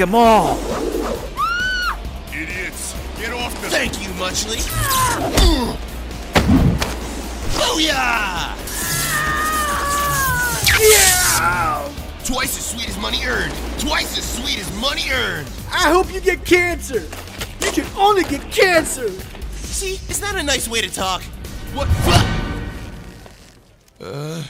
them all. Idiots, get off the. Thank you, Muchly. Booyah! Yeah! Twice as sweet as money earned. Twice as sweet as money earned. I hope you get cancer. You can only get cancer. See, is that a nice way to talk? What? Uh. Uh.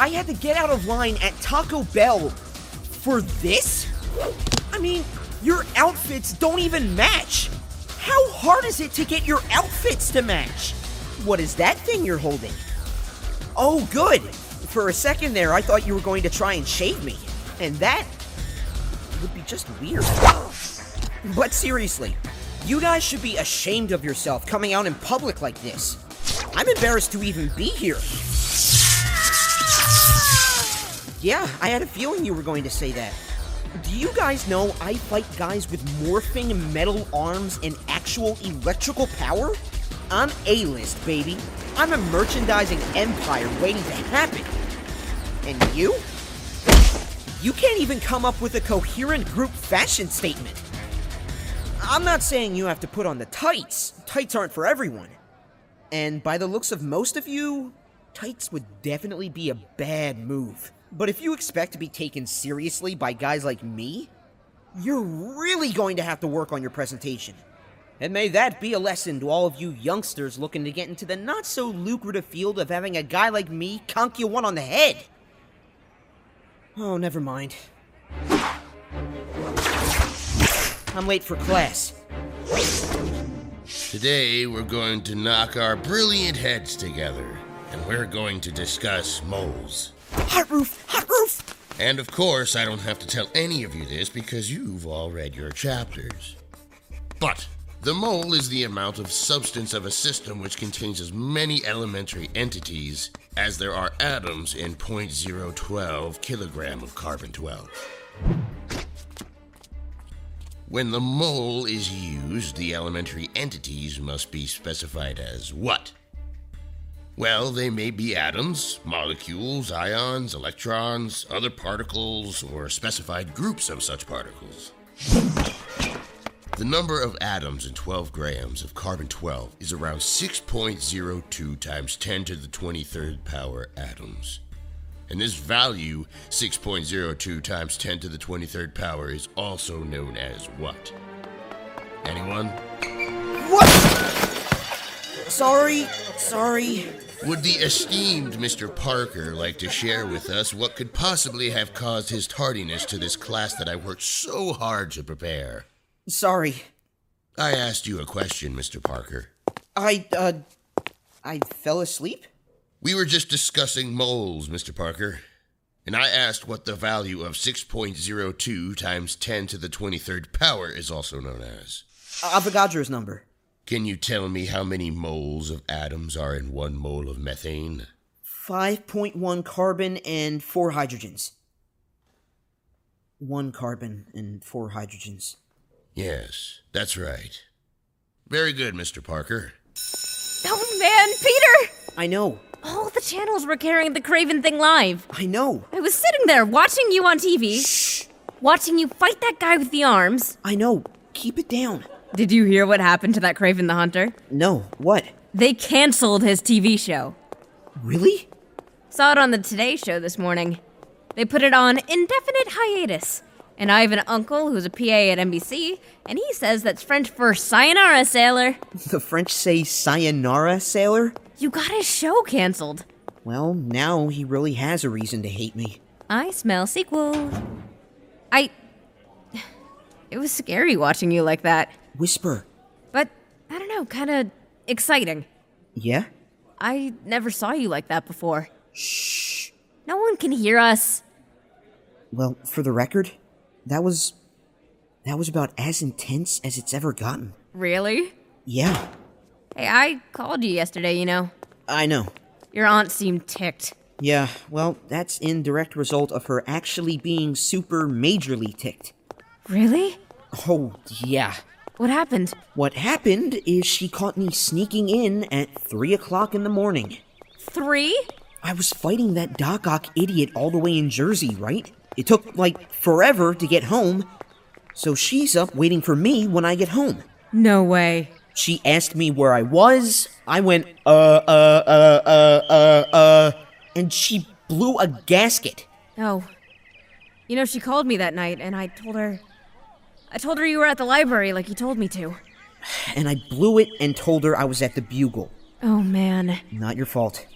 I had to get out of line at Taco Bell for this? I mean, your outfits don't even match. How hard is it to get your outfits to match? What is that thing you're holding? Oh, good. For a second there, I thought you were going to try and shave me. And that would be just weird. But seriously, you guys should be ashamed of yourself coming out in public like this. I'm embarrassed to even be here. Yeah, I had a feeling you were going to say that. Do you guys know I fight guys with morphing metal arms and actual electrical power? I'm A-list, baby. I'm a merchandising empire waiting to happen. And you? You can't even come up with a coherent group fashion statement. I'm not saying you have to put on the tights. Tights aren't for everyone. And by the looks of most of you, tights would definitely be a bad move. But if you expect to be taken seriously by guys like me, you're really going to have to work on your presentation. And may that be a lesson to all of you youngsters looking to get into the not so lucrative field of having a guy like me conk you one on the head. Oh, never mind. I'm late for class. Today, we're going to knock our brilliant heads together, and we're going to discuss moles. Hot roof! Hot roof! And of course, I don't have to tell any of you this because you've all read your chapters. But the mole is the amount of substance of a system which contains as many elementary entities as there are atoms in 0.012 kilogram of carbon 12. When the mole is used, the elementary entities must be specified as what? Well, they may be atoms, molecules, ions, electrons, other particles, or specified groups of such particles. The number of atoms in 12 grams of carbon 12 is around 6.02 times 10 to the 23rd power atoms. And this value, 6.02 times 10 to the 23rd power, is also known as what? Anyone? What? Sorry, sorry. Would the esteemed Mr. Parker like to share with us what could possibly have caused his tardiness to this class that I worked so hard to prepare? Sorry. I asked you a question, Mr. Parker. I, uh, I fell asleep? We were just discussing moles, Mr. Parker. And I asked what the value of 6.02 times 10 to the 23rd power is also known as. Avogadro's number. Can you tell me how many moles of atoms are in one mole of methane? 5.1 carbon and 4 hydrogens. 1 carbon and 4 hydrogens. Yes, that's right. Very good, Mr. Parker. Oh man, Peter! I know. All the channels were carrying the Kraven thing live. I know. I was sitting there watching you on TV. Shh. Watching you fight that guy with the arms. I know. Keep it down. Did you hear what happened to that Kraven the Hunter? No. What? They canceled his TV show. Really? Saw it on the Today Show this morning. They put it on indefinite hiatus. And I have an uncle who's a PA at NBC, and he says that's French for sayonara, sailor. The French say sayonara, sailor? You got his show canceled. Well, now he really has a reason to hate me. I smell sequel. I. It was scary watching you like that. Whisper. But, I don't know, kinda exciting. Yeah? I never saw you like that before. Shh. No one can hear us. Well, for the record, that was. That was about as intense as it's ever gotten. Really? Yeah, Hey, I called you yesterday, you know. I know. Your aunt seemed ticked. Yeah, well, that's in direct result of her actually being super majorly ticked. Really? Oh, yeah. What happened? What happened is she caught me sneaking in at 3 o'clock in the morning. Three? I was fighting that Doc Ock idiot all the way in Jersey, right? It took, like, forever to get home. So she's up waiting for me when I get home. No way. She asked me where I was. I went, uh, uh, uh, uh, uh, uh, and she blew a gasket. Oh. You know, she called me that night, and I told her. I told her you were at the library like you told me to. And I blew it and told her I was at the Bugle. Oh, man. Not your fault.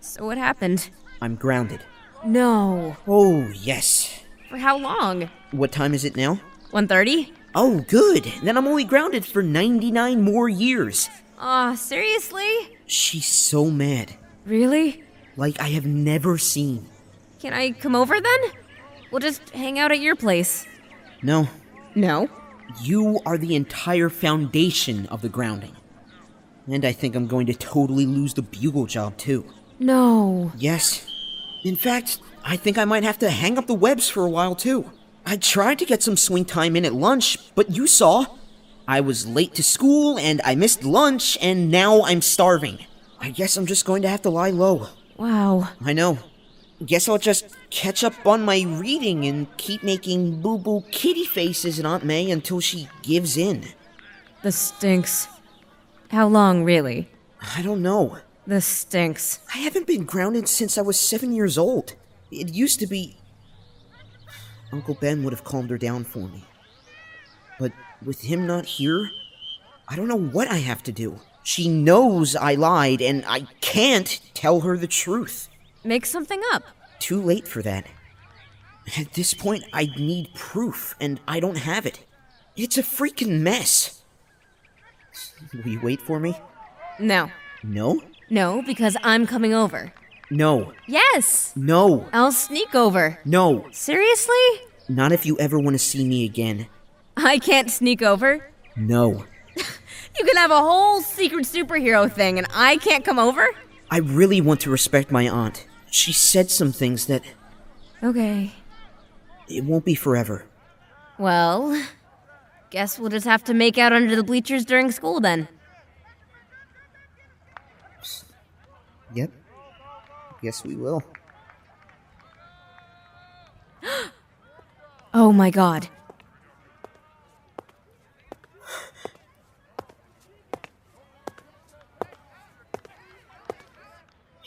So what happened? I'm grounded. No. Oh, yes. For how long? What time is it now? 130? Oh, good. Then I'm only grounded for 99 more years. Aw, seriously? She's so mad. Really? Like I have never seen. Can I come over then? We'll just hang out at your place. No, No. you are the entire foundation of the grounding. And I think I'm going to totally lose the bugle job too. No. Yes. In fact, I think I might have to hang up the webs for a while too. I tried to get some swing time in at lunch, but you saw. I was late to school and I missed lunch and now I'm starving. I guess I'm just going to have to lie low. Wow. I know. Guess I'll just catch up on my reading and keep making boo boo kitty faces at Aunt May until she gives in. This stinks. How long, really? I don't know. This stinks. I haven't been grounded since I was seven years old. It used to be. Uncle Ben would have calmed her down for me. But with him not here, I don't know what I have to do. She knows I lied, and I can't tell her the truth. Make something up. Too late for that. At this point, I need proof, and I don't have it. It's a freaking mess. Will you wait for me? No. No? No, because I'm coming over. No. Yes! No. I'll sneak over. No. Seriously? Not if you ever want to see me again. I can't sneak over? No. You can have a whole secret superhero thing and I can't come over? I really want to respect my aunt. She said some things that Okay. it won't be forever. Well, guess we'll just have to make out under the bleachers during school then. Yep. Yes, we will. Oh my god.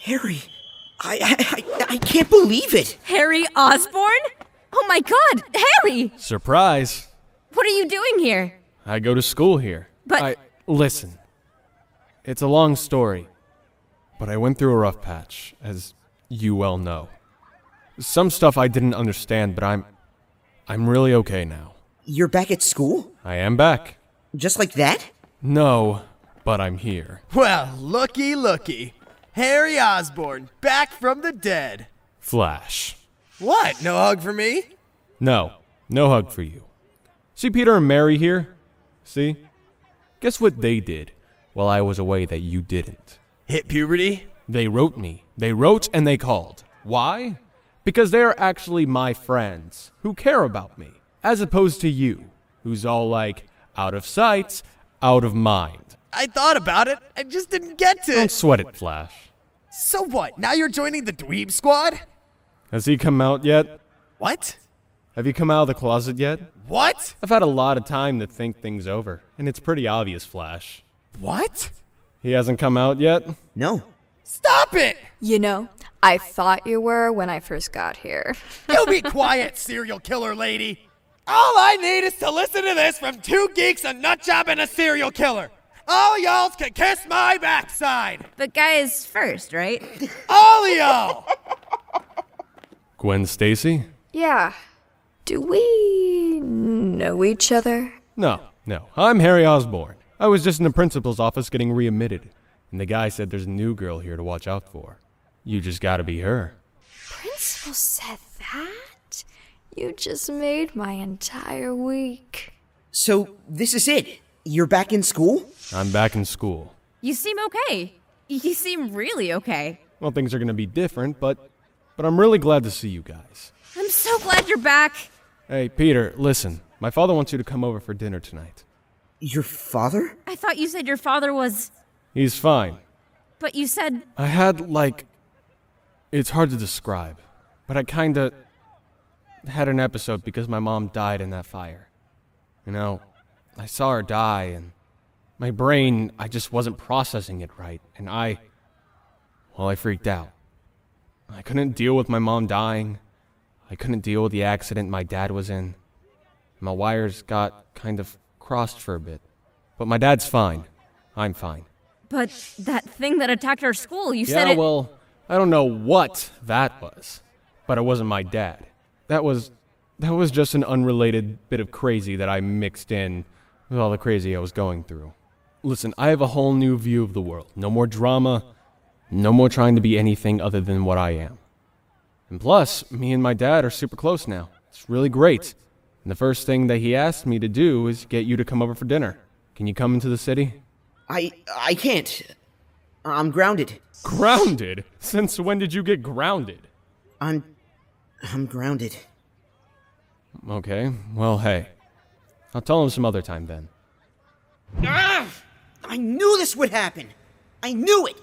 Harry, I I, I, I can't believe it. Harry Osborn? Oh my god, Harry! Surprise! What are you doing here? I go to school here. But- I listen. It's a long story, but I went through a rough patch, as you well know. Some stuff I didn't understand, but I'm I'm really okay now. You're back at school? I am back. Just like that? No, but I'm here. Well, looky, looky. Harry Osborn, back from the dead. Flash. What? No hug for me? No, no hug for you. See Peter and Mary here? See? Guess what they did while I was away that you didn't? Hit puberty? They wrote me. They wrote and they called. Why? Because they are actually my friends who care about me, as opposed to you, who's all like, out of sight, out of mind. I thought about it. I just didn't get to Don't sweat it, Flash. So what? Now you're joining the Dweeb Squad? Has he come out yet? What? Have you come out of the closet yet? What? I've had a lot of time to think things over, and it's pretty obvious, Flash. What? He hasn't come out yet? No. Stop it! You know, I thought you were when I first got here. You be quiet, serial killer lady. All I need is to listen to this from two geeks, a nutjob, and a serial killer. All y'all can kiss my backside. But guys first, right? All of y'all. Gwen Stacy? yeah. Do we know each other? No, no. I'm Harry Osborn. I was just in the principal's office getting readmitted, and the guy said there's a new girl here to watch out for. You just gotta be her. Principal said that? You just made my entire week. So this is it. You're back in school? I'm back in school. You seem okay. You seem really okay. Well, things are gonna be different, but but I'm really glad to see you guys. I'm so glad you're back. Hey, Peter, listen. My father wants you to come over for dinner tonight. Your father? I thought you said your father was. He's fine. But you said. I had, like. It's hard to describe, but I kinda. had an episode because my mom died in that fire. You know, I saw her die, and my brain, I just wasn't processing it right, and I. Well, I freaked out. I couldn't deal with my mom dying. I couldn't deal with the accident my dad was in. My wires got kind of crossed for a bit. But my dad's fine. I'm fine. But that thing that attacked our school, you said Yeah, it. well, I don't know what that was, but it wasn't my dad. That was that was just an unrelated bit of crazy that I mixed in with all the crazy I was going through. Listen, I have a whole new view of the world. No more drama, no more trying to be anything other than what I am. And plus, me and my dad are super close now. It's really great. And the first thing that he asked me to do is get you to come over for dinner. Can you come into the city? I I can't. I'm grounded. Grounded? Since when did you get grounded? I'm I'm grounded. Okay, well, hey. I'll tell him some other time then. Ah! I knew this would happen. I knew it.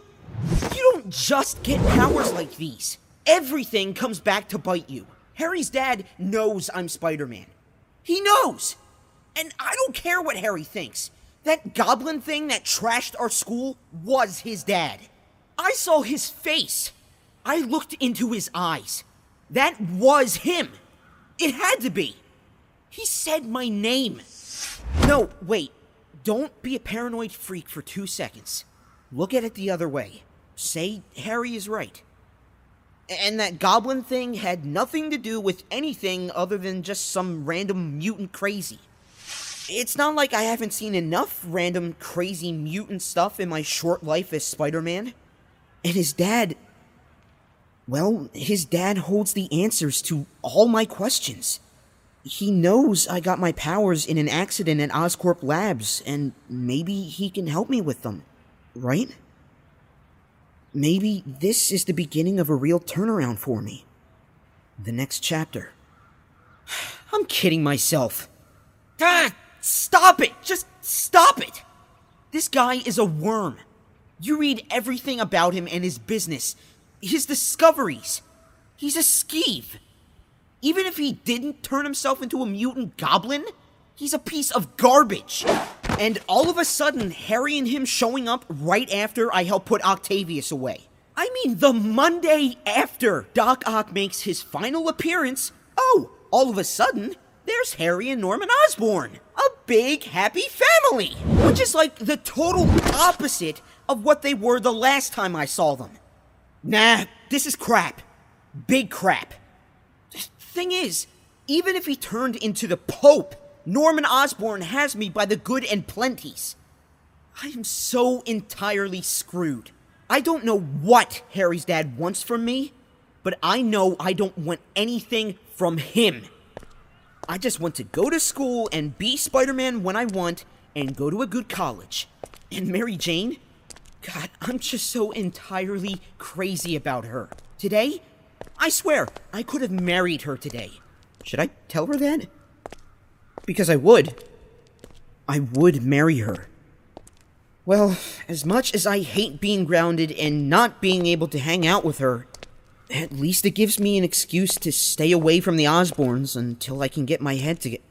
You don't just get powers like these. Everything comes back to bite you. Harry's dad knows I'm Spider-Man. He knows. And I don't care what Harry thinks. That goblin thing that trashed our school was his dad. I saw his face. I looked into his eyes. That was him. It had to be. He said my name. No, wait. Don't be a paranoid freak for two seconds. Look at it the other way. Say Harry is right. And that goblin thing had nothing to do with anything other than just some random mutant crazy. It's not like I haven't seen enough random crazy mutant stuff in my short life as Spider Man. And his dad. Well, his dad holds the answers to all my questions. He knows I got my powers in an accident at Oscorp Labs, and maybe he can help me with them. Right? Maybe this is the beginning of a real turnaround for me. The next chapter. I'm kidding myself. Ah, stop it! Just stop it! This guy is a worm. You read everything about him and his business, his discoveries. He's a skeeve. Even if he didn't turn himself into a mutant goblin, he's a piece of garbage. And all of a sudden, Harry and him showing up right after I help put Octavius away. I mean, the Monday after Doc Ock makes his final appearance, oh, all of a sudden, there's Harry and Norman Osborn. A big, happy family. Which is like the total opposite of what they were the last time I saw them. Nah, this is crap. Big crap. Thing is, even if he turned into the Pope, Norman Osborn has me by the good and plenties. I am so entirely screwed. I don't know what Harry's dad wants from me, but I know I don't want anything from him. I just want to go to school and be Spider Man when I want and go to a good college. And Mary Jane? God, I'm just so entirely crazy about her. Today, I swear, I could have married her today. Should I tell her that? Because I would. I would marry her. Well, as much as I hate being grounded and not being able to hang out with her, at least it gives me an excuse to stay away from the Osborns until I can get my head to get.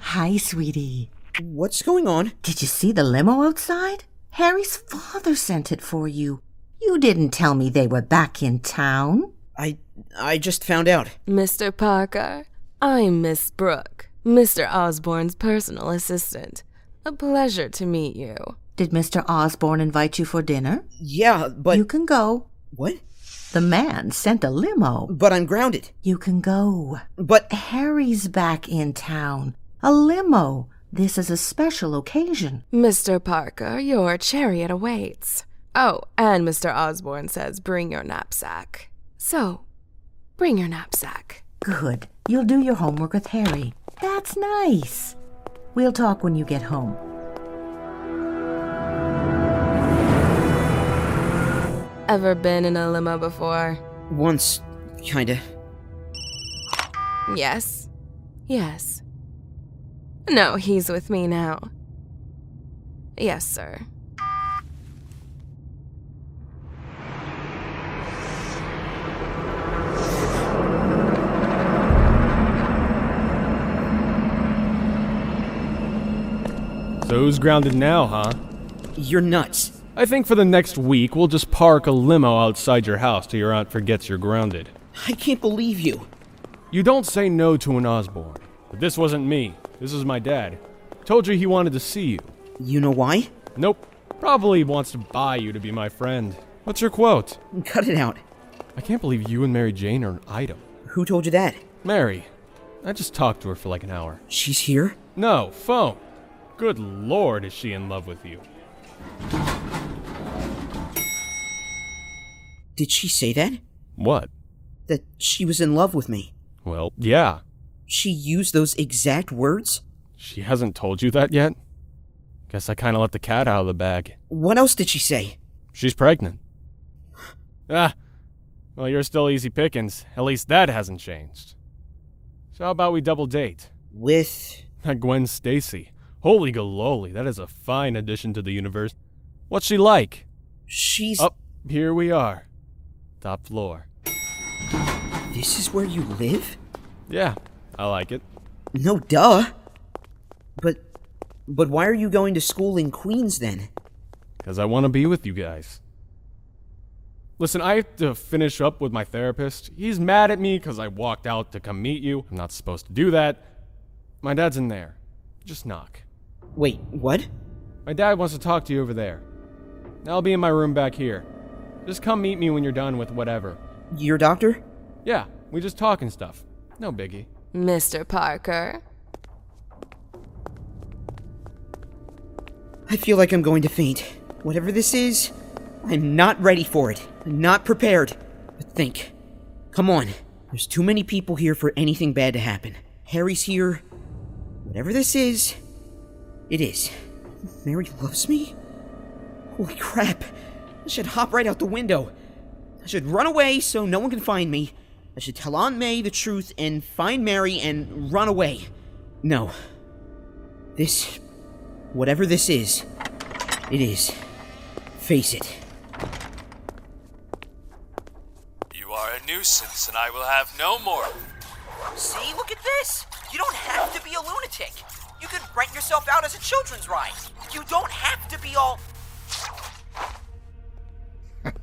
Hi, sweetie. What's going on? Did you see the limo outside? Harry's father sent it for you. You didn't tell me they were back in town. I I just found out. Mr. Parker, I'm Miss Brooke, Mr. Osborn's personal assistant. A pleasure to meet you. Did Mr. Osborn invite you for dinner? Yeah, but You can go. what? The man sent a limo. But I'm grounded. You can go. But Harry's back in town. A limo. This is a special occasion. Mr. Parker, your chariot awaits. Oh, and Mr. Osborn says bring your knapsack. So, bring your knapsack. Good. You'll do your homework with Harry. That's nice. We'll talk when you get home. Ever been in a limo before? Once, kinda. Yes. Yes. No, he's with me now. Yes, sir. So who's grounded now, huh? You're nuts. I think for the next week, we'll just park a limo outside your house till your aunt forgets you're grounded. I can't believe you. You don't say no to an Osborn. But this wasn't me. This is my dad. Told you he wanted to see you. You know why? Nope. Probably wants to buy you to be my friend. What's your quote? Cut it out. I can't believe you and Mary Jane are an item. Who told you that? Mary. I just talked to her for like an hour. She's here? No, phone. Good lord, is she in love with you? Did she say that? What? That she was in love with me. Well, yeah. She used those exact words? She hasn't told you that yet? Guess I kinda let the cat out of the bag. What else did she say? She's pregnant. Ah. Well, you're still easy pickings. At least that hasn't changed. So how about we double date? With. That Gwen Stacy. Holy galoli, that is a fine addition to the universe. What's she like? She's. Up here we are. Top floor. This is where you live? Yeah, I like it. No, duh. But. But why are you going to school in Queens then? Because I want to be with you guys. Listen, I have to finish up with my therapist. He's mad at me because I walked out to come meet you. I'm not supposed to do that. My dad's in there. Just knock. Wait, what? My dad wants to talk to you over there. I'll be in my room back here. Just come meet me when you're done with whatever. Your doctor? Yeah, we just talk and stuff. No biggie. Mr. Parker. I feel like I'm going to faint. Whatever this is, I'm not ready for it. I'm not prepared. But think. Come on. There's too many people here for anything bad to happen. Harry's here. Whatever this is, it is. Mary loves me? Holy crap. I should hop right out the window. I should run away so no one can find me. I should tell Aunt May the truth and find Mary and run away. No. This. Whatever this is, it is. Face it. You are a nuisance, and I will have no more. See, look at this! You don't have to be a lunatic. You could rent yourself out as a children's ride. You don't have to be all.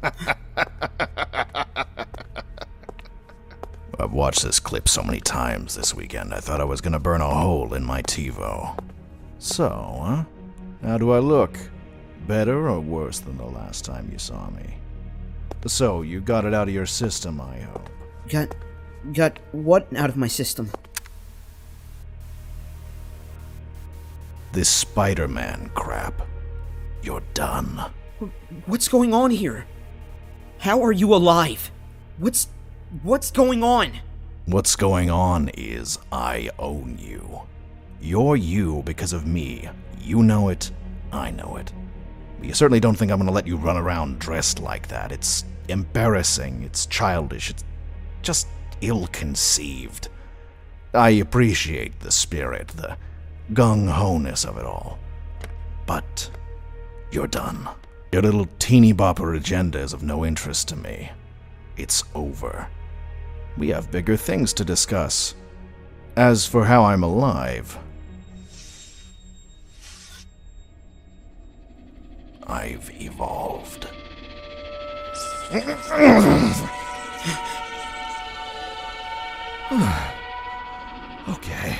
I've watched this clip so many times this weekend, I thought I was gonna burn a hole in my TiVo. So, huh? How do I look? Better or worse than the last time you saw me? So, you got it out of your system, I hope. Got. got what out of my system? This Spider Man crap. You're done. What's going on here? How are you alive? What's. What's going on? What's going on is I own you. You're you because of me. You know it, I know it. You certainly don't think I'm gonna let you run around dressed like that. It's embarrassing, it's childish, it's just ill conceived. I appreciate the spirit, the gung ho ness of it all. But you're done. Your little teeny bopper agenda is of no interest to me. It's over. We have bigger things to discuss. As for how I'm alive, I've evolved. okay.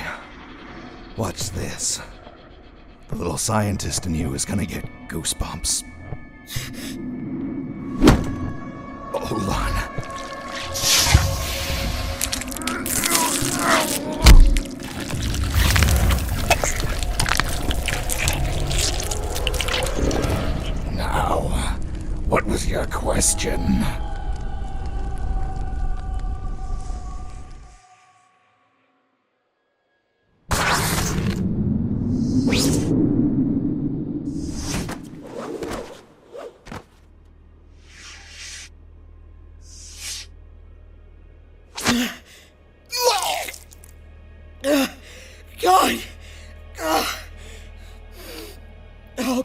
Watch this. The little scientist in you is gonna get goosebumps. Hold on. Now, what was your question?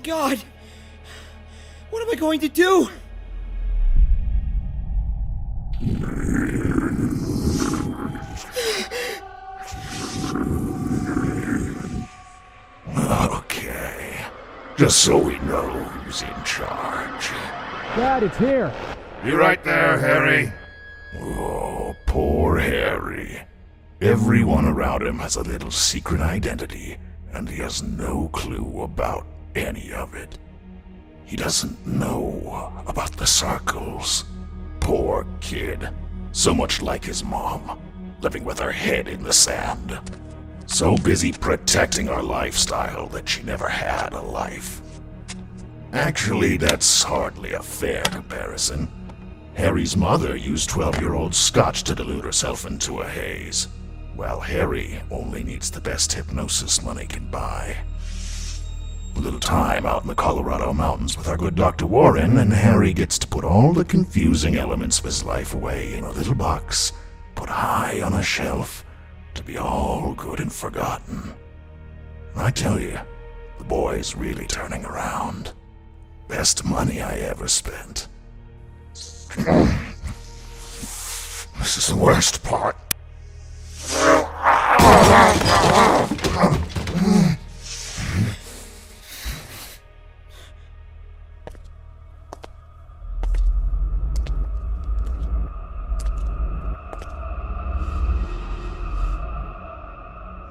God! What am I going to do? Okay. Just so we know who's in charge. Dad, it's here. Be right there, Harry. Oh, poor Harry. Everyone around him has a little secret identity, and he has no clue about any of it. He doesn't know about the circles. Poor kid. So much like his mom, living with her head in the sand. So busy protecting our lifestyle that she never had a life. Actually, that's hardly a fair comparison. Harry's mother used 12 year old scotch to delude herself into a haze, while Harry only needs the best hypnosis money can buy. A little time out in the Colorado mountains with our good Dr. Warren, and Harry gets to put all the confusing elements of his life away in a little box, put high on a shelf, to be all good and forgotten. I tell you, the boy's really turning around. Best money I ever spent. this is the worst part.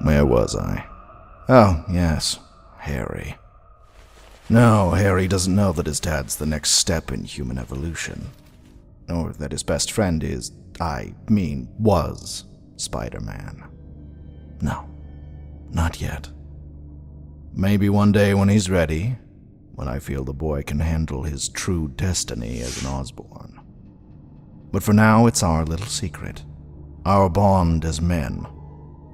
Where was I? Oh, yes, Harry. No, Harry doesn't know that his dad's the next step in human evolution. Or that his best friend is, I mean, was, Spider Man. No, not yet. Maybe one day when he's ready, when I feel the boy can handle his true destiny as an Osborn. But for now, it's our little secret. Our bond as men.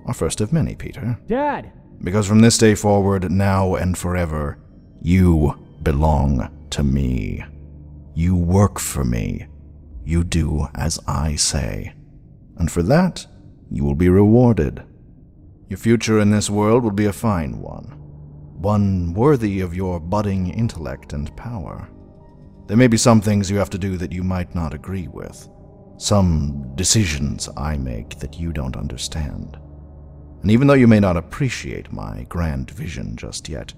Our first of many, Peter. Dad! Because from this day forward, now and forever, you belong to me. You work for me. You do as I say. And for that, you will be rewarded. Your future in this world will be a fine one. One worthy of your budding intellect and power. There may be some things you have to do that you might not agree with. Some decisions I make that you don't understand. And even though you may not appreciate my grand vision just yet,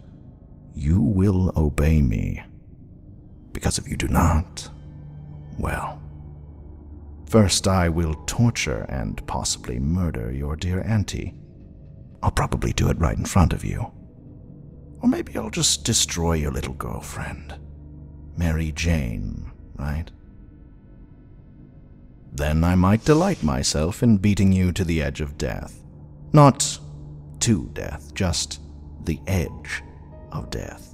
you will obey me. Because if you do not, well, first I will torture and possibly murder your dear auntie. I'll probably do it right in front of you. Or maybe I'll just destroy your little girlfriend. Mary Jane, right? Then I might delight myself in beating you to the edge of death. Not to death, just the edge of death.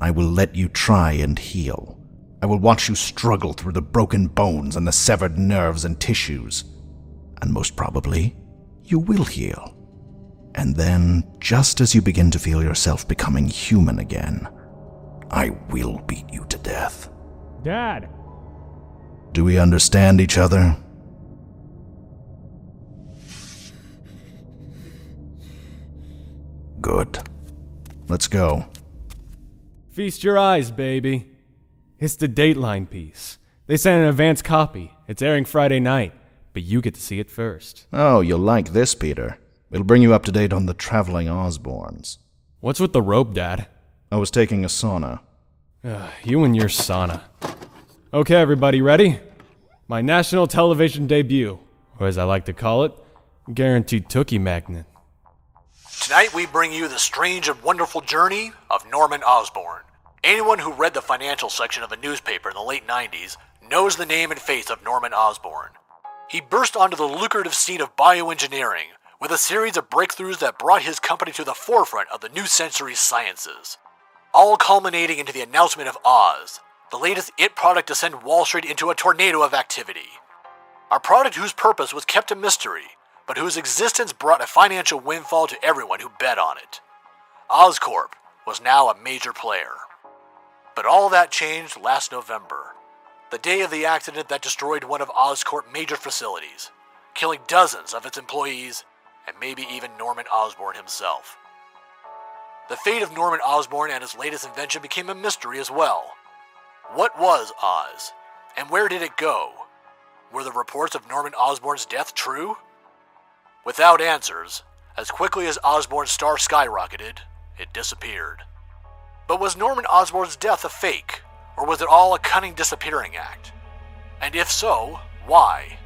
I will let you try and heal. I will watch you struggle through the broken bones and the severed nerves and tissues. And most probably, you will heal. And then, just as you begin to feel yourself becoming human again, I will beat you to death. Dad! Do we understand each other? Good. Let's go. Feast your eyes, baby. It's the Dateline piece. They sent an advance copy. It's airing Friday night, but you get to see it first. Oh, you'll like this, Peter. It'll bring you up to date on the traveling Osborns. What's with the rope, Dad? I was taking a sauna. Ugh, you and your sauna. Okay, everybody, ready? My national television debut, or as I like to call it, guaranteed Tookie Magnet. Tonight we bring you the strange and wonderful journey of Norman Osborn. Anyone who read the financial section of a newspaper in the late 90s knows the name and face of Norman Osborn. He burst onto the lucrative scene of bioengineering with a series of breakthroughs that brought his company to the forefront of the new century's sciences. All culminating into the announcement of Oz, the latest IT product to send Wall Street into a tornado of activity. A product whose purpose was kept a mystery, but whose existence brought a financial windfall to everyone who bet on it. Oscorp was now a major player. But all that changed last November, the day of the accident that destroyed one of Oscorp's major facilities, killing dozens of its employees and maybe even Norman Osborn himself. The fate of Norman Osborn and his latest invention became a mystery as well. What was Oz, and where did it go? Were the reports of Norman Osborn's death true? Without answers, as quickly as Osborn's star skyrocketed, it disappeared. But was Norman Osborn's death a fake, or was it all a cunning disappearing act? And if so, why?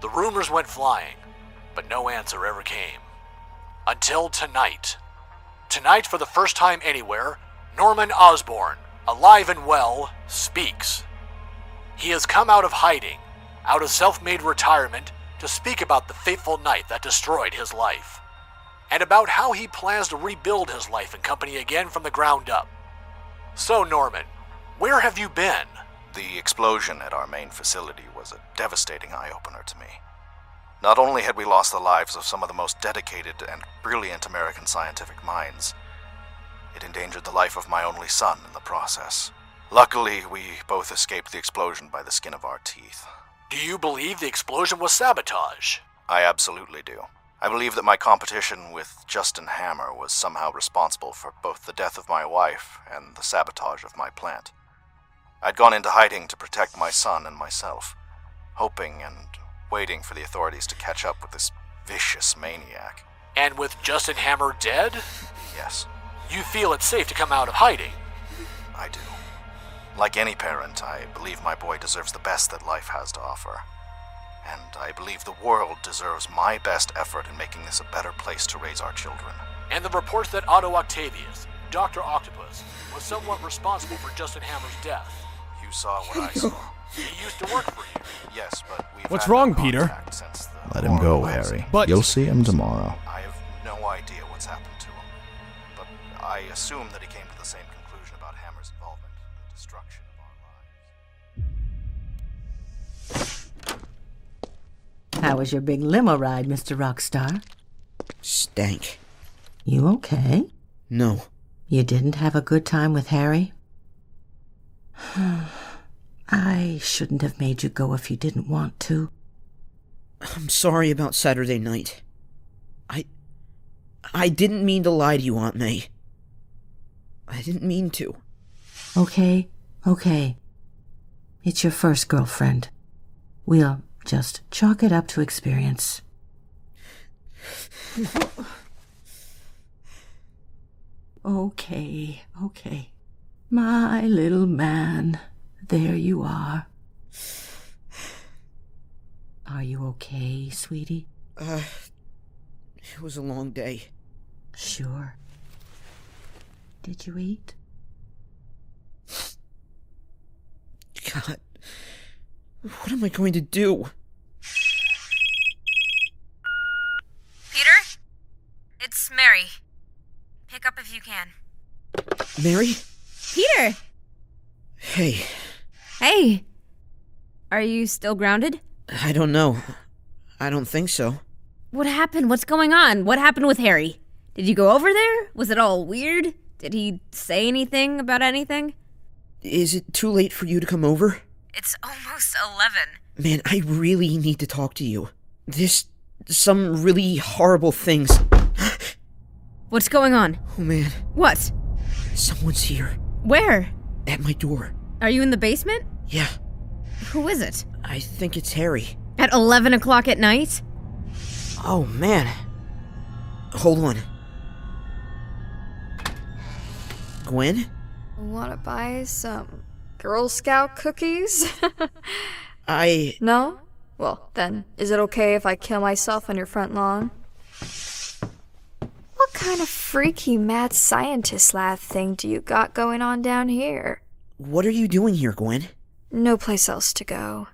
The rumors went flying, but no answer ever came. Until tonight. Tonight, for the first time anywhere, Norman Osborn, alive and well, speaks. He has come out of hiding, out of self made retirement, to speak about the fateful night that destroyed his life, and about how he plans to rebuild his life and company again from the ground up. So, Norman, where have you been? The explosion at our main facility was a devastating eye opener to me. Not only had we lost the lives of some of the most dedicated and brilliant American scientific minds, it endangered the life of my only son in the process. Luckily, we both escaped the explosion by the skin of our teeth. Do you believe the explosion was sabotage? I absolutely do. I believe that my competition with Justin Hammer was somehow responsible for both the death of my wife and the sabotage of my plant. I'd gone into hiding to protect my son and myself, hoping and waiting for the authorities to catch up with this vicious maniac. And with Justin Hammer dead? Yes, You feel it's safe to come out of hiding. I do. Like any parent, I believe my boy deserves the best that life has to offer. And I believe the world deserves my best effort in making this a better place to raise our children. And the reports that Otto Octavius, Dr. Octopus, was somewhat responsible for Justin Hammer's death. You saw what I saw. He used to work for you. Yes, but we've What's had no wrong, Peter? contact Since the Let him go, war. Harry. But- You'll see him tomorrow. I have no idea what's happened to him. But I assume that he came How was your big limo ride, Mr. Rockstar? Stank. You okay? No. You didn't have a good time with Harry? I shouldn't have made you go if you didn't want to. I'm sorry about Saturday night. I. I didn't mean to lie to you, Aunt May. I didn't mean to. Okay, okay. It's your first girlfriend. We'll just chalk it up to experience. okay, okay. My little man. There you are. Are you okay, sweetie? Uh. It was a long day. Sure. Did you eat? God. What am I going to do? Peter? It's Mary. Pick up if you can. Mary? Peter! Hey, Hey! Are you still grounded? I don't know. I don't think so. What happened? What's going on? What happened with Harry? Did you go over there? Was it all weird? Did he say anything about anything? Is it too late for you to come over? It's almost 11. Man, I really need to talk to you. This. some really horrible things. What's going on? Oh man, What? someone's here. Where? At my door. Are you in the basement? Yeah, Who is it? I think it's Harry. At 11 o'clock at night? Oh man. Hold on. Gwen? Wanna buy some Girl Scout cookies? I. no? Well, then, is it okay if I kill myself on your front lawn? What kind of freaky mad scientist lab thing do you got going on down here? What are you doing here, Gwen? No place else to go.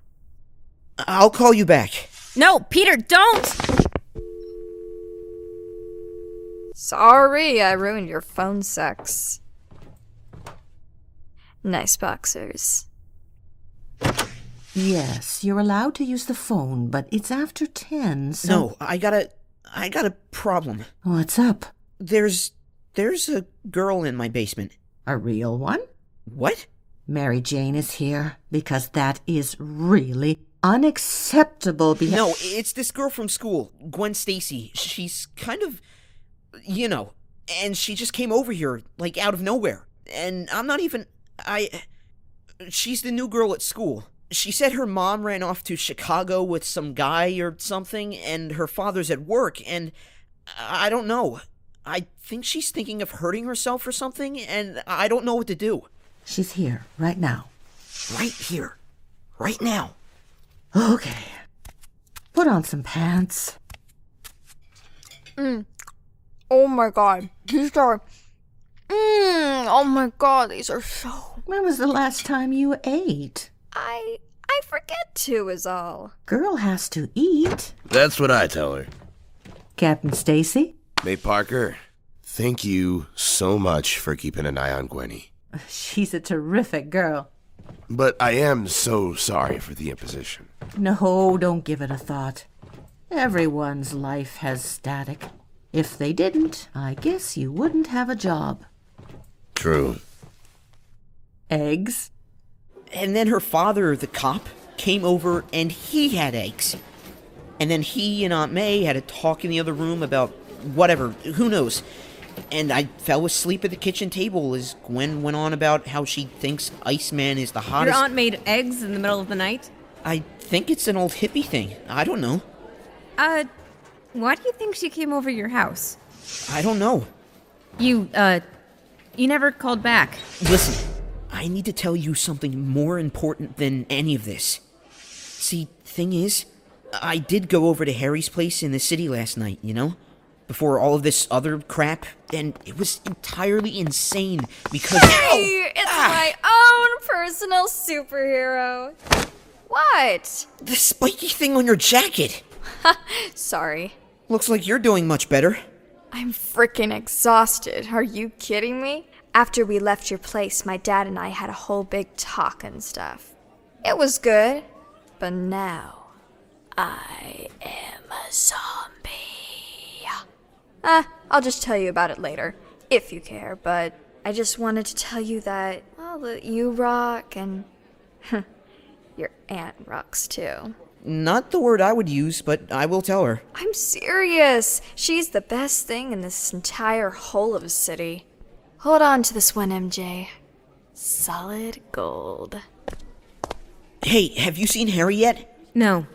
I'll call you back. No, Peter, don't! Sorry, I ruined your phone sex. Nice boxers. Yes, you're allowed to use the phone, but it's after 10, so. No, I got a. I got a problem. What's up? There's. There's a girl in my basement. A real one? What? Mary Jane is here because that is really unacceptable behavior. No, it's this girl from school, Gwen Stacy. She's kind of, you know, and she just came over here, like, out of nowhere. And I'm not even. I. She's the new girl at school. She said her mom ran off to Chicago with some guy or something, and her father's at work, and I don't know. I think she's thinking of hurting herself or something, and I don't know what to do. She's here, right now. Right here. Right now. Okay. Put on some pants. Mm. Oh my god. These are. Mmm. Oh my god, these are so. When was the last time you ate? I. I forget to, is all. Girl has to eat. That's what I tell her. Captain Stacy? May Parker, thank you so much for keeping an eye on Gwenny. She's a terrific girl. But I am so sorry for the imposition. No, don't give it a thought. Everyone's life has static. If they didn't, I guess you wouldn't have a job. True. Eggs? And then her father, the cop, came over and he had eggs. And then he and Aunt May had a talk in the other room about whatever, who knows. And I fell asleep at the kitchen table as Gwen went on about how she thinks Iceman is the hottest. Your aunt made eggs in the middle of the night? I think it's an old hippie thing. I don't know. Uh, why do you think she came over your house? I don't know. You, uh, you never called back. Listen, I need to tell you something more important than any of this. See, thing is, I did go over to Harry's place in the city last night, you know? Before all of this other crap, and it was entirely insane because. Hey, oh, it's ah! my own personal superhero. What? The spiky thing on your jacket! Sorry. Looks like you're doing much better. I'm freaking exhausted. Are you kidding me? After we left your place, my dad and I had a whole big talk and stuff. It was good, but now I am a zombie. Ah, I'll just tell you about it later, if you care, but I just wanted to tell you that, well, that you rock and your aunt rocks too. Not the word I would use, but I will tell her. I'm serious. She's the best thing in this entire whole of a city. Hold on to this one, MJ. Solid gold. Hey, have you seen Harry yet? No.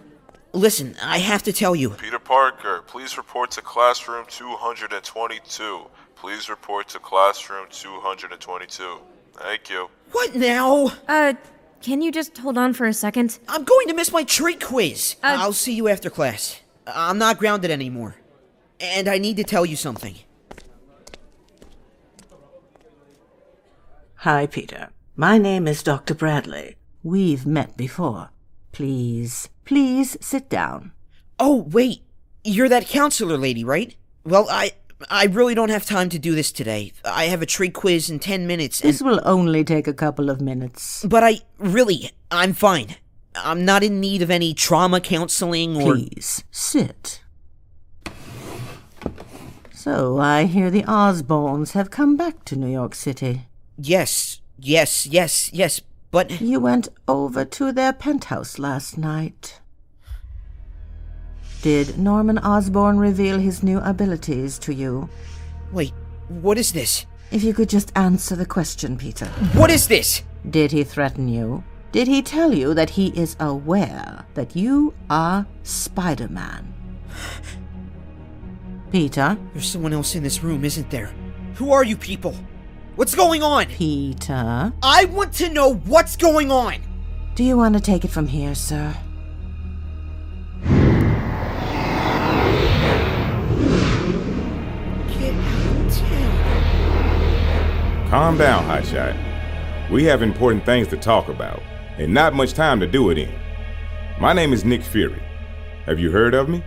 Listen, I have to tell you. Peter Parker, please report to classroom 222. Please report to classroom 222. Thank you. What now? Uh, can you just hold on for a second? I'm going to miss my trait quiz. Uh, I'll see you after class. I'm not grounded anymore. And I need to tell you something. Hi, Peter. My name is Dr. Bradley. We've met before. Please, please sit down. Oh, wait. You're that counselor lady, right? Well, I I really don't have time to do this today. I have a trait quiz in 10 minutes and This will only take a couple of minutes. But I really I'm fine. I'm not in need of any trauma counseling or Please, sit. So, I hear the Osborns have come back to New York City. Yes, yes, yes, yes, but You went over to their penthouse last night. Did Norman Osborn reveal his new abilities to you? Wait, what is this? If you could just answer the question, Peter. What is this? Did he threaten you? Did he tell you that he is aware that you are Spider Man? Peter? There's someone else in this room, isn't there? Who are you people? What's going on? Peter? I want to know what's going on! Do you want to take it from here, sir? Get out of town. Calm down, Hotshot. We have important things to talk about, and not much time to do it in. My name is Nick Fury. Have you heard of me?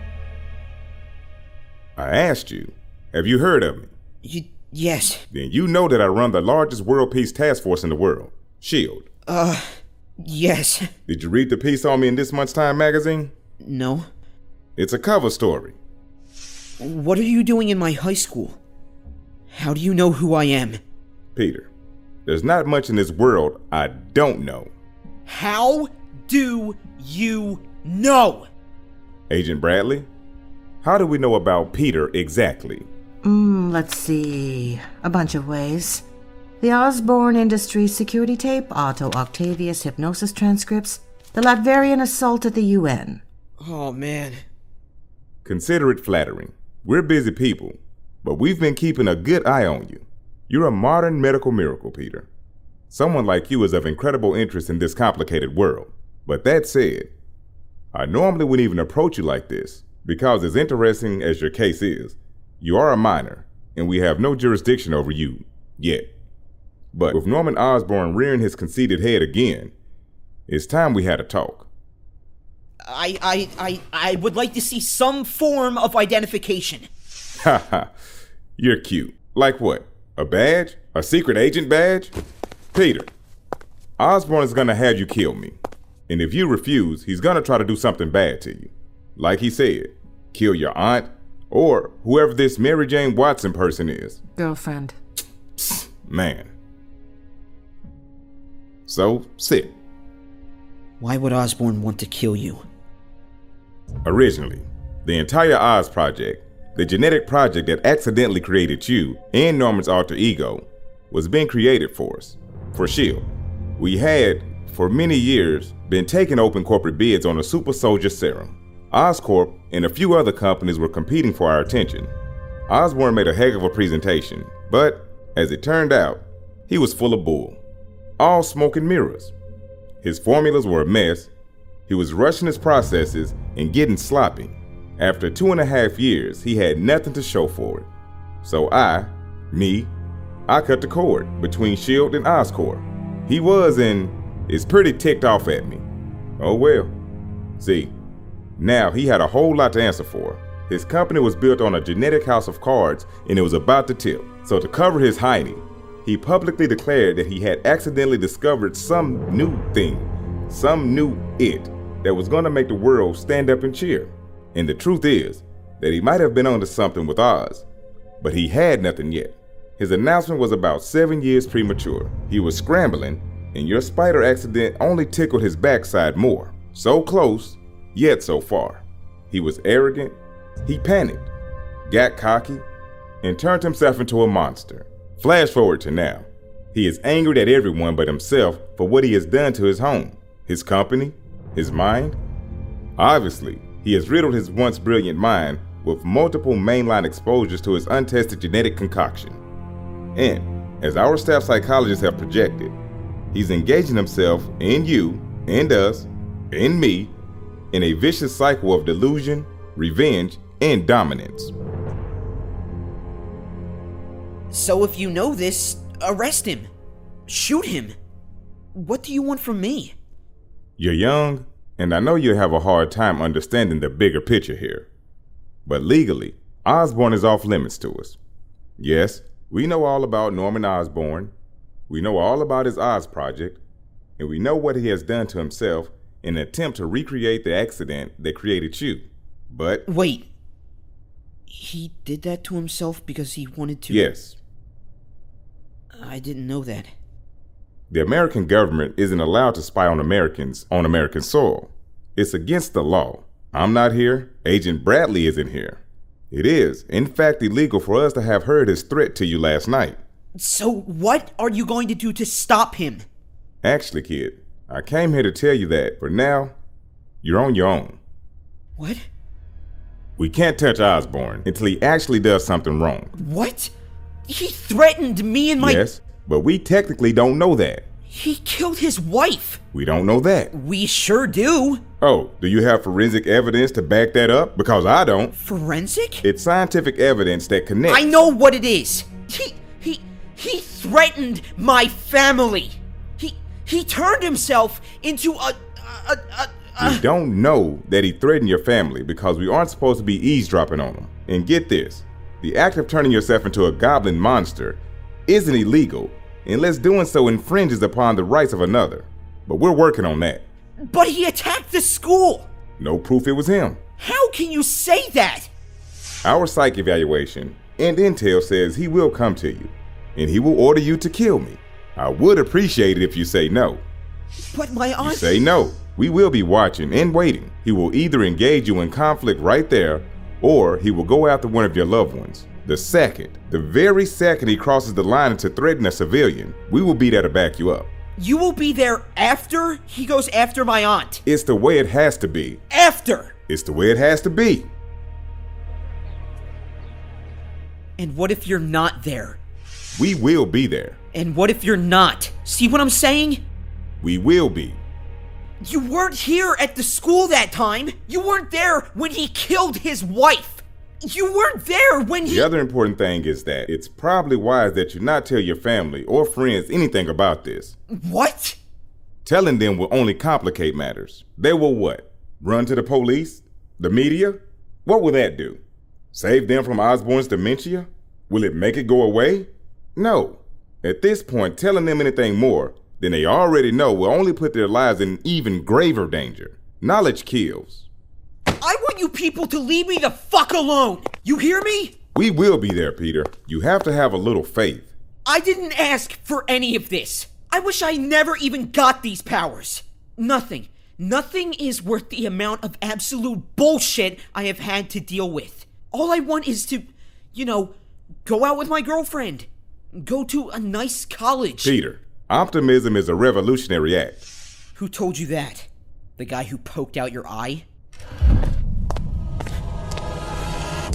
I asked you, have you heard of me? You, yes. Then you know that I run the largest world peace task force in the world, SHIELD. Uh, yes. Did you read the piece on me in this month's Time magazine? No. It's a cover story. What are you doing in my high school? How do you know who I am? Peter, there's not much in this world I don't know. How do you know? Agent Bradley, how do we know about Peter exactly? Mm, let's see. A bunch of ways. The Osborn Industries security tape, Otto Octavius hypnosis transcripts, the Latverian assault at the UN. Oh, man. Consider it flattering. We're busy people, but we've been keeping a good eye on you. You're a modern medical miracle, Peter. Someone like you is of incredible interest in this complicated world. But that said, I normally wouldn't even approach you like this, because as interesting as your case is, you are a minor, and we have no jurisdiction over you yet. But with Norman Osborn rearing his conceited head again, it's time we had a talk. I, I, I, I would like to see some form of identification. Ha ha. You're cute. Like what? A badge? A secret agent badge? Peter, Osborn is gonna have you kill me. And if you refuse, he's gonna try to do something bad to you. Like he said, kill your aunt, or whoever this Mary Jane Watson person is. Girlfriend. Man. So, sit. Why would Osborn want to kill you? Originally, the entire Oz project, the genetic project that accidentally created you and Norman's alter ego, was being created for us, for S.H.I.E.L.D. We had, for many years, been taking open corporate bids on a super soldier serum. Oscorp and a few other companies were competing for our attention. Osborn made a heck of a presentation, but, as it turned out, he was full of bull. All smoke and mirrors. His formulas were a mess, he was rushing his processes and getting sloppy. After two and a half years, he had nothing to show for it. So I, me, I cut the cord between S.H.I.E.L.D. and Oscorp. He was and is pretty ticked off at me. Oh well. See, now he had a whole lot to answer for. His company was built on a genetic house of cards and it was about to tip. So to cover his hiney, he publicly declared that he had accidentally discovered some new thing, some new it, that was going to make the world stand up and cheer. And the truth is that he might have been onto something with Oz, but he had nothing yet. His announcement was about seven years premature. He was scrambling, and your spider accident only tickled his backside more. So close, yet so far. He was arrogant, he panicked, got cocky, and turned himself into a monster. Flash forward to now. He is angered at everyone but himself for what he has done to his home, his company, his mind? Obviously, he has riddled his once brilliant mind with multiple mainline exposures to his untested genetic concoction. And, as our staff psychologists have projected, he's engaging himself in you, and us, and me, in a vicious cycle of delusion, revenge, and dominance. So if you know this, arrest him. Shoot him. What do you want from me? You're young, and I know you have a hard time understanding the bigger picture here. But legally, Osborn is off limits to us. Yes, we know all about Norman Osborn, We know all about his Oz project, and we know what he has done to himself in an attempt to recreate the accident that created you. But Wait. He did that to himself because he wanted to. yes, I didn't know that. the American government isn't allowed to spy on Americans on American soil. It's against the law. I'm not here. Agent Bradley isn't here. It is, in fact, illegal for us to have heard his threat to you last night. So what are you going to do to stop him? Actually, kid, I came here to tell you that for now, you're on your own. What? We can't touch Osborn until he actually does something wrong. What? He threatened me and my. Yes, but we technically don't know that. He killed his wife. We don't know that. We sure do. Oh, do you have forensic evidence to back that up? Because I don't. Forensic? It's scientific evidence that connects. I know what it is. He he he threatened my family. He turned himself into a a, a, a We don't know that he threatened your family because we aren't supposed to be eavesdropping on him. And get this the act of turning yourself into a goblin monster isn't illegal unless doing so infringes upon the rights of another. But we're working on that. But he attacked the school. No proof it was him. How can you say that? Our psych evaluation and intel says he will come to you, and he will order you to kill me. I would appreciate it if you say no. But my aunt. You say no, We will be watching and waiting. He will either engage you in conflict right there, or he will go after one of your loved ones. The second, the very second he crosses the line into threaten a civilian, we will be there to back you up. You will be there after he goes after my aunt. It's the way it has to be. After! It's the way it has to be. And what if you're not there? We will be there. And what if you're not? See what I'm saying? We will be. You weren't here at the school that time. You weren't there when he killed his wife. You weren't there when he. The other important thing is that it's probably wise that you not tell your family or friends anything about this. What? Telling them will only complicate matters. They will what? Run to the police? The media? What will that do? Save them from Osborn's dementia? Will it make it go away? No. At this point, telling them anything more than they already know will only put their lives in even graver danger. Knowledge kills. I want you people to leave me the fuck alone. You hear me? We will be there, Peter. You have to have a little faith. I didn't ask for any of this. I wish I never even got these powers. Nothing. Nothing is worth the amount of absolute bullshit I have had to deal with. All I want is to, you know, go out with my girlfriend. Go to a nice college. Peter, optimism is a revolutionary act. Who told you that? The guy who poked out your eye?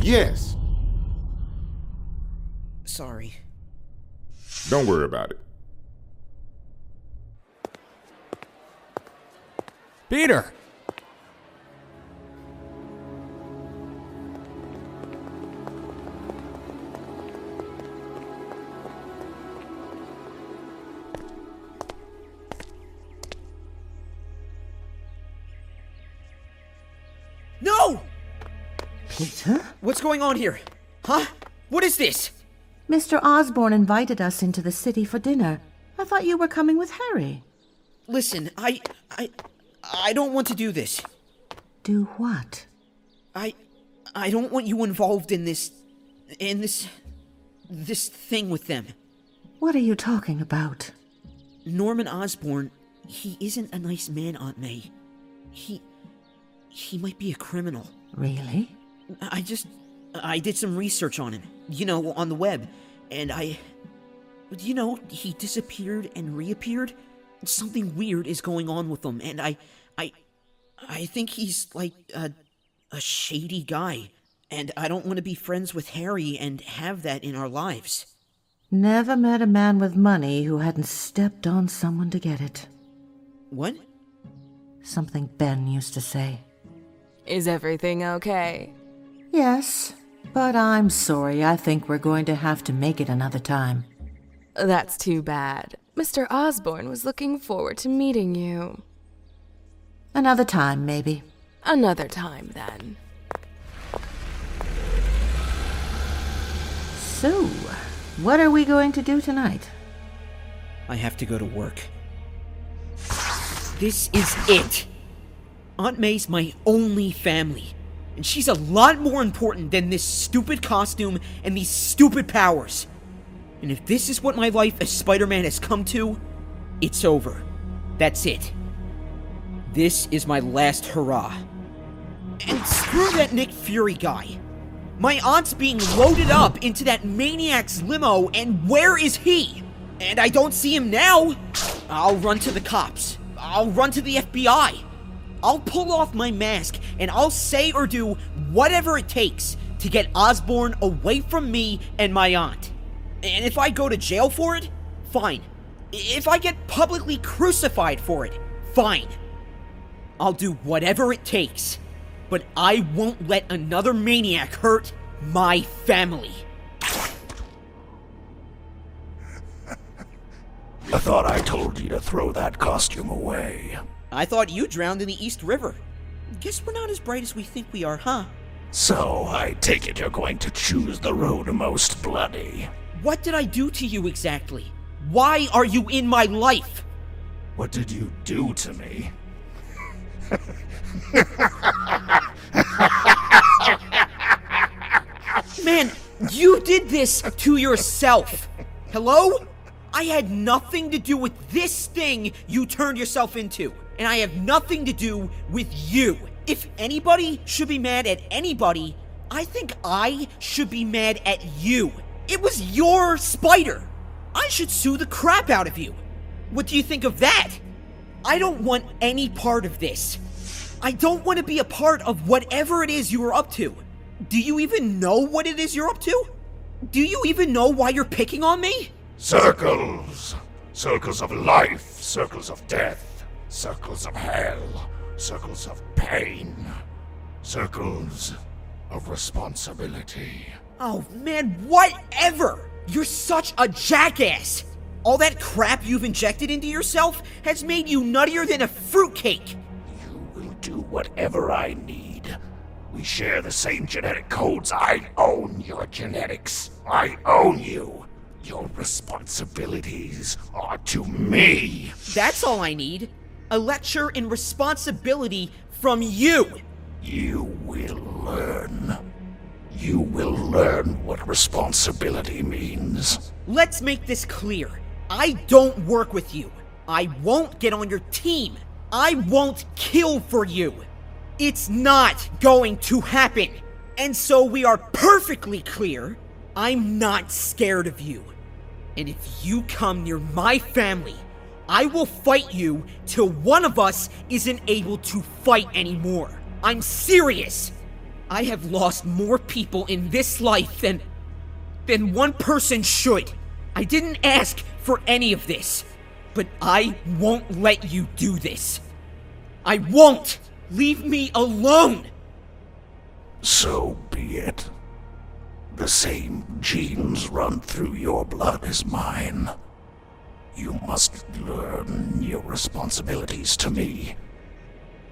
Yes. Sorry. Don't worry about it. Peter! No! Peter? What's going on here? Huh? What is this? Mr. Osborn invited us into the city for dinner. I thought you were coming with Harry. Listen, I. I. I don't want to do this. Do what? I. I don't want you involved in this. in this. this thing with them. What are you talking about? Norman Osborn, he isn't a nice man, Aunt May. He. He might be a criminal. Really? I just. I did some research on him, you know, on the web, and I. You know, he disappeared and reappeared. Something weird is going on with him, and I. I. I think he's like a. a shady guy, and I don't want to be friends with Harry and have that in our lives. Never met a man with money who hadn't stepped on someone to get it. What? Something Ben used to say. Is everything okay? Yes, but I'm sorry. I think we're going to have to make it another time. That's too bad. Mr. Osborn was looking forward to meeting you. Another time, maybe. Another time, then. So, what are we going to do tonight? I have to go to work. This is it. Aunt May's my only family, and she's a lot more important than this stupid costume and these stupid powers. And if this is what my life as Spider Man has come to, it's over. That's it. This is my last hurrah. And screw that Nick Fury guy. My aunt's being loaded up into that maniac's limo, and where is he? And I don't see him now. I'll run to the cops. I'll run to the FBI. I'll pull off my mask and I'll say or do whatever it takes to get Osborn away from me and my aunt. And if I go to jail for it, fine. If I get publicly crucified for it, fine. I'll do whatever it takes. But I won't let another maniac hurt my family. I thought I told you to throw that costume away. I thought you drowned in the East River. Guess we're not as bright as we think we are, huh? So, I take it you're going to choose the road most bloody. What did I do to you exactly? Why are you in my life? What did you do to me? Man, you did this to yourself. Hello? I had nothing to do with this thing you turned yourself into. And I have nothing to do with you. If anybody should be mad at anybody, I think I should be mad at you. It was your spider. I should sue the crap out of you. What do you think of that? I don't want any part of this. I don't want to be a part of whatever it is you are up to. Do you even know what it is you're up to? Do you even know why you're picking on me? Circles. Circles of life, circles of death, circles of hell, circles of pain, circles of responsibility. Oh man, whatever! You're such a jackass! All that crap you've injected into yourself has made you nuttier than a fruitcake! You will do whatever I need. We share the same genetic codes. I own your genetics. I own you. Your responsibilities are to me. That's all I need. A lecture in responsibility from you. You will learn. You will learn what responsibility means. Let's make this clear. I don't work with you. I won't get on your team. I won't kill for you. It's not going to happen. And so we are perfectly clear I'm not scared of you. And if you come near my family, I will fight you till one of us isn't able to fight anymore. I'm serious. I have lost more people in this life than. than one person should. I didn't ask for any of this, but I won't let you do this. I won't! Leave me alone! So be it. The same genes run through your blood as mine. You must learn your responsibilities to me.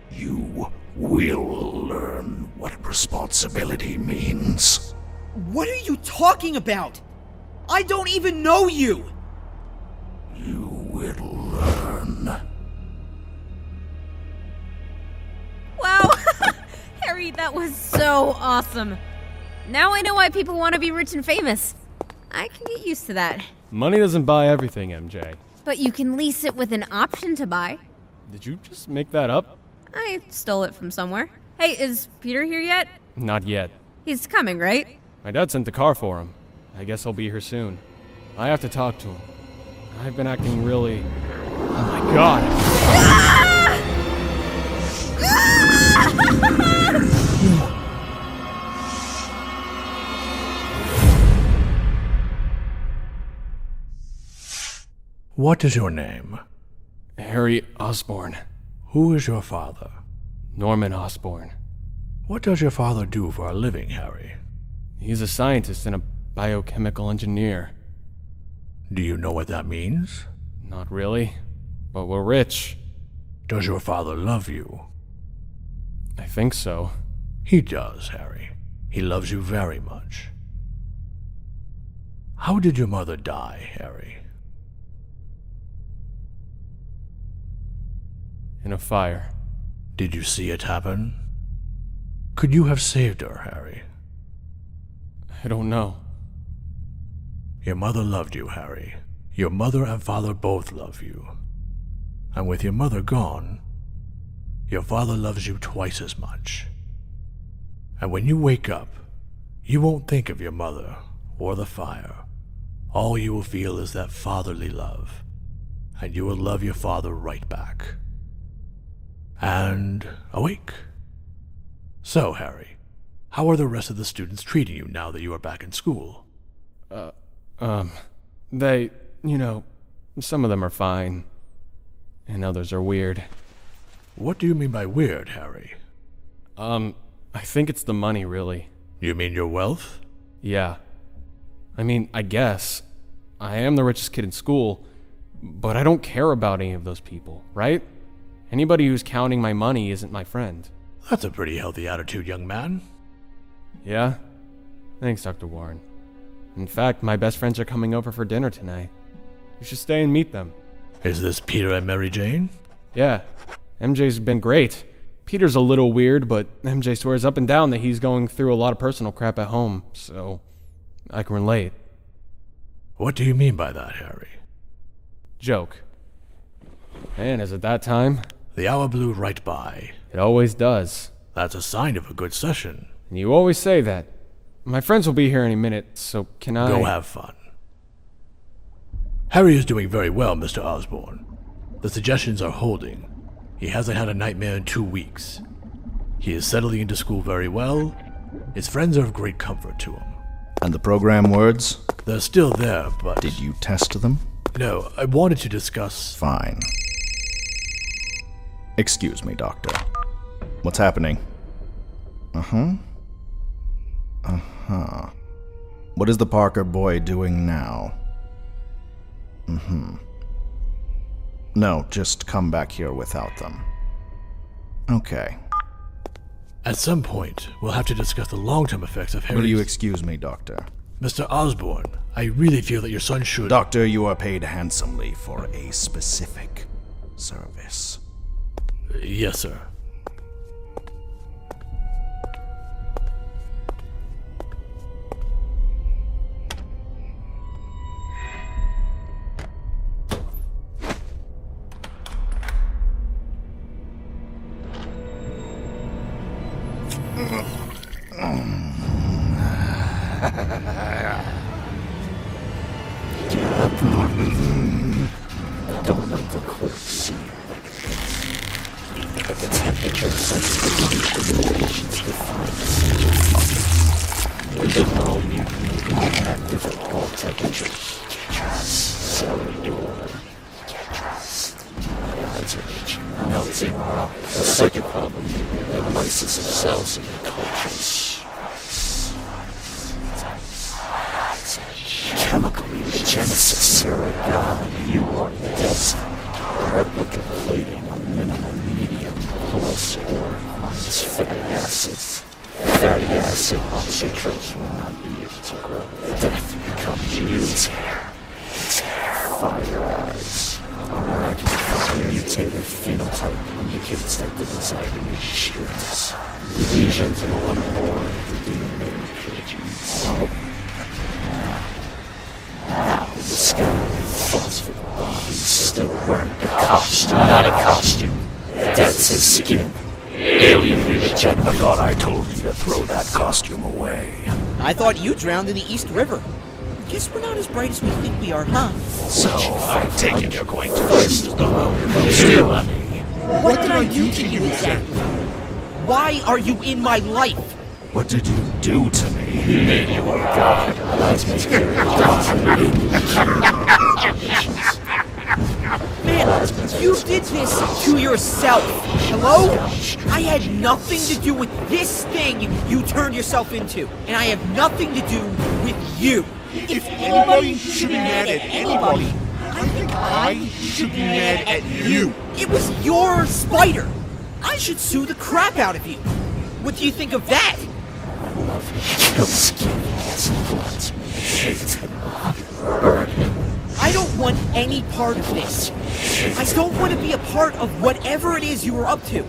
You will learn what responsibility means. What are you talking about? I don't even know you! You will learn. Wow! Harry, that was so awesome. Now I know why people want to be rich and famous. I can get used to that. Money doesn't buy everything, MJ. But you can lease it with an option to buy. Did you just make that up? I stole it from somewhere. Hey, is Peter here yet? Not yet. He's coming, right? My dad sent the car for him. I guess he'll be here soon. I have to talk to him. I've been acting really. Oh my god! What is your name? Harry Osborn. Who is your father? Norman Osborn. What does your father do for a living, Harry? He's a scientist and a biochemical engineer. Do you know what that means? Not really, but we're rich. Does your father love you? I think so. He does, Harry. He loves you very much. How did your mother die, Harry? In a fire. Did you see it happen? Could you have saved her, Harry? I don't know. Your mother loved you, Harry. Your mother and father both love you. And with your mother gone, your father loves you twice as much. And when you wake up, you won't think of your mother or the fire. All you will feel is that fatherly love, and you will love your father right back. And awake. So, Harry, how are the rest of the students treating you now that you are back in school? Uh, um, they, you know, some of them are fine, and others are weird. What do you mean by weird, Harry? Um, I think it's the money, really. You mean your wealth? Yeah. I mean, I guess. I am the richest kid in school, but I don't care about any of those people, right? Anybody who's counting my money isn't my friend. That's a pretty healthy attitude, young man. Yeah? Thanks, Dr. Warren. In fact, my best friends are coming over for dinner tonight. You should stay and meet them. Is this Peter and Mary Jane? Yeah. MJ's been great. Peter's a little weird, but MJ swears up and down that he's going through a lot of personal crap at home, so I can relate. What do you mean by that, Harry? Joke. And is it that time? The hour blew right by. It always does. That's a sign of a good session. And you always say that. My friends will be here any minute, so can I. Go have fun. Harry is doing very well, Mr. Osborn. The suggestions are holding. He hasn't had a nightmare in two weeks. He is settling into school very well. His friends are of great comfort to him. And the program words? They're still there, but. Did you test them? No, I wanted to discuss. Fine. Excuse me, Doctor. What's happening? Uh huh. Uh huh. What is the Parker boy doing now? Mm hmm. No, just come back here without them. Okay. At some point, we'll have to discuss the long term effects of Harry's. Will you excuse me, Doctor? Mr. Osborn, I really feel that your son should. Doctor, you are paid handsomely for a specific service. Yes, sir. Itching, melting. A second problem. The lysis of cells in the cultures. Chemical regenesis, Saragon, you are destined. Replicating a minimum medium plus or minus fatty. Fatty acid concentrates will not be able to grow. Death becomes you. Tear. Tear. your eyes. Miraculous mutated phenotype indicates that the desired initiates. Lesions in or more of the DNA pages. Now the sky falls for the body still wearing a costume, not a costume. That's his skin. Alien religion. I thought I told you to throw that costume away. I thought you drowned in the East River. Guess we're not as bright as we think we are, huh? So, I take it you're going to twist the road steal on me. What did I do to you exactly? Why are you in my life? What did you do to me? You made you a god. Let's make it Man, you did this to yourself. Hello? I had nothing to do with this thing you turned yourself into. And I have nothing to do with you. If anybody should be mad at anybody, I think I should be mad at you. It was your spider. I should sue the crap out of you. What do you think of that? I don't want any part of this. I don't want to be a part of whatever it is you were up to.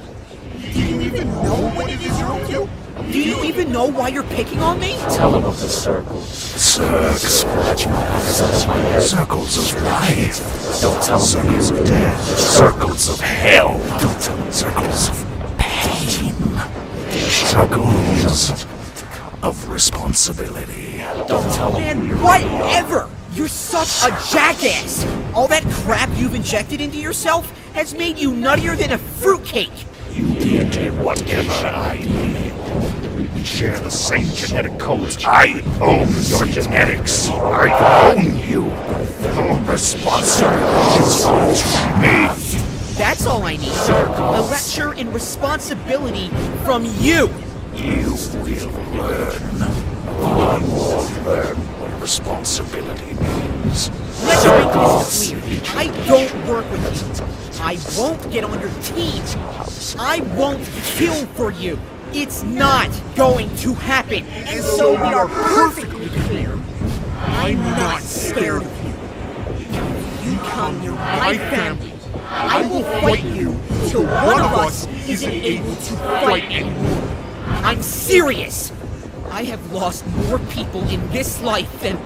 Do you even know what it is you're up to? Do you even know why you're picking on me? Tell him of the circles. Circles. Scratch my eyes, touch my head. Circles of life. Don't tell him. Circles of death. Circles of hell. Don't tell him. Circles of pain. Circles of responsibility. Don't tell him. Man, whatever! You're such a jackass! All that crap you've injected into yourself has made you nuttier than a fruitcake! You did whatever I did. We share the same genetic codes. I own your genetics. I own you. Your responsibility me. That's all I need. A lecture in responsibility from you! You will learn. One will learn responsibility means. Let's make this clear. I don't work with you. I won't get on your team. I won't kill for you. It's not going to happen. And so we are perfectly clear. I'm not scared of you. You come near my family. I will fight you till one of us isn't able to fight anymore. I'm serious. I have lost more people in this life than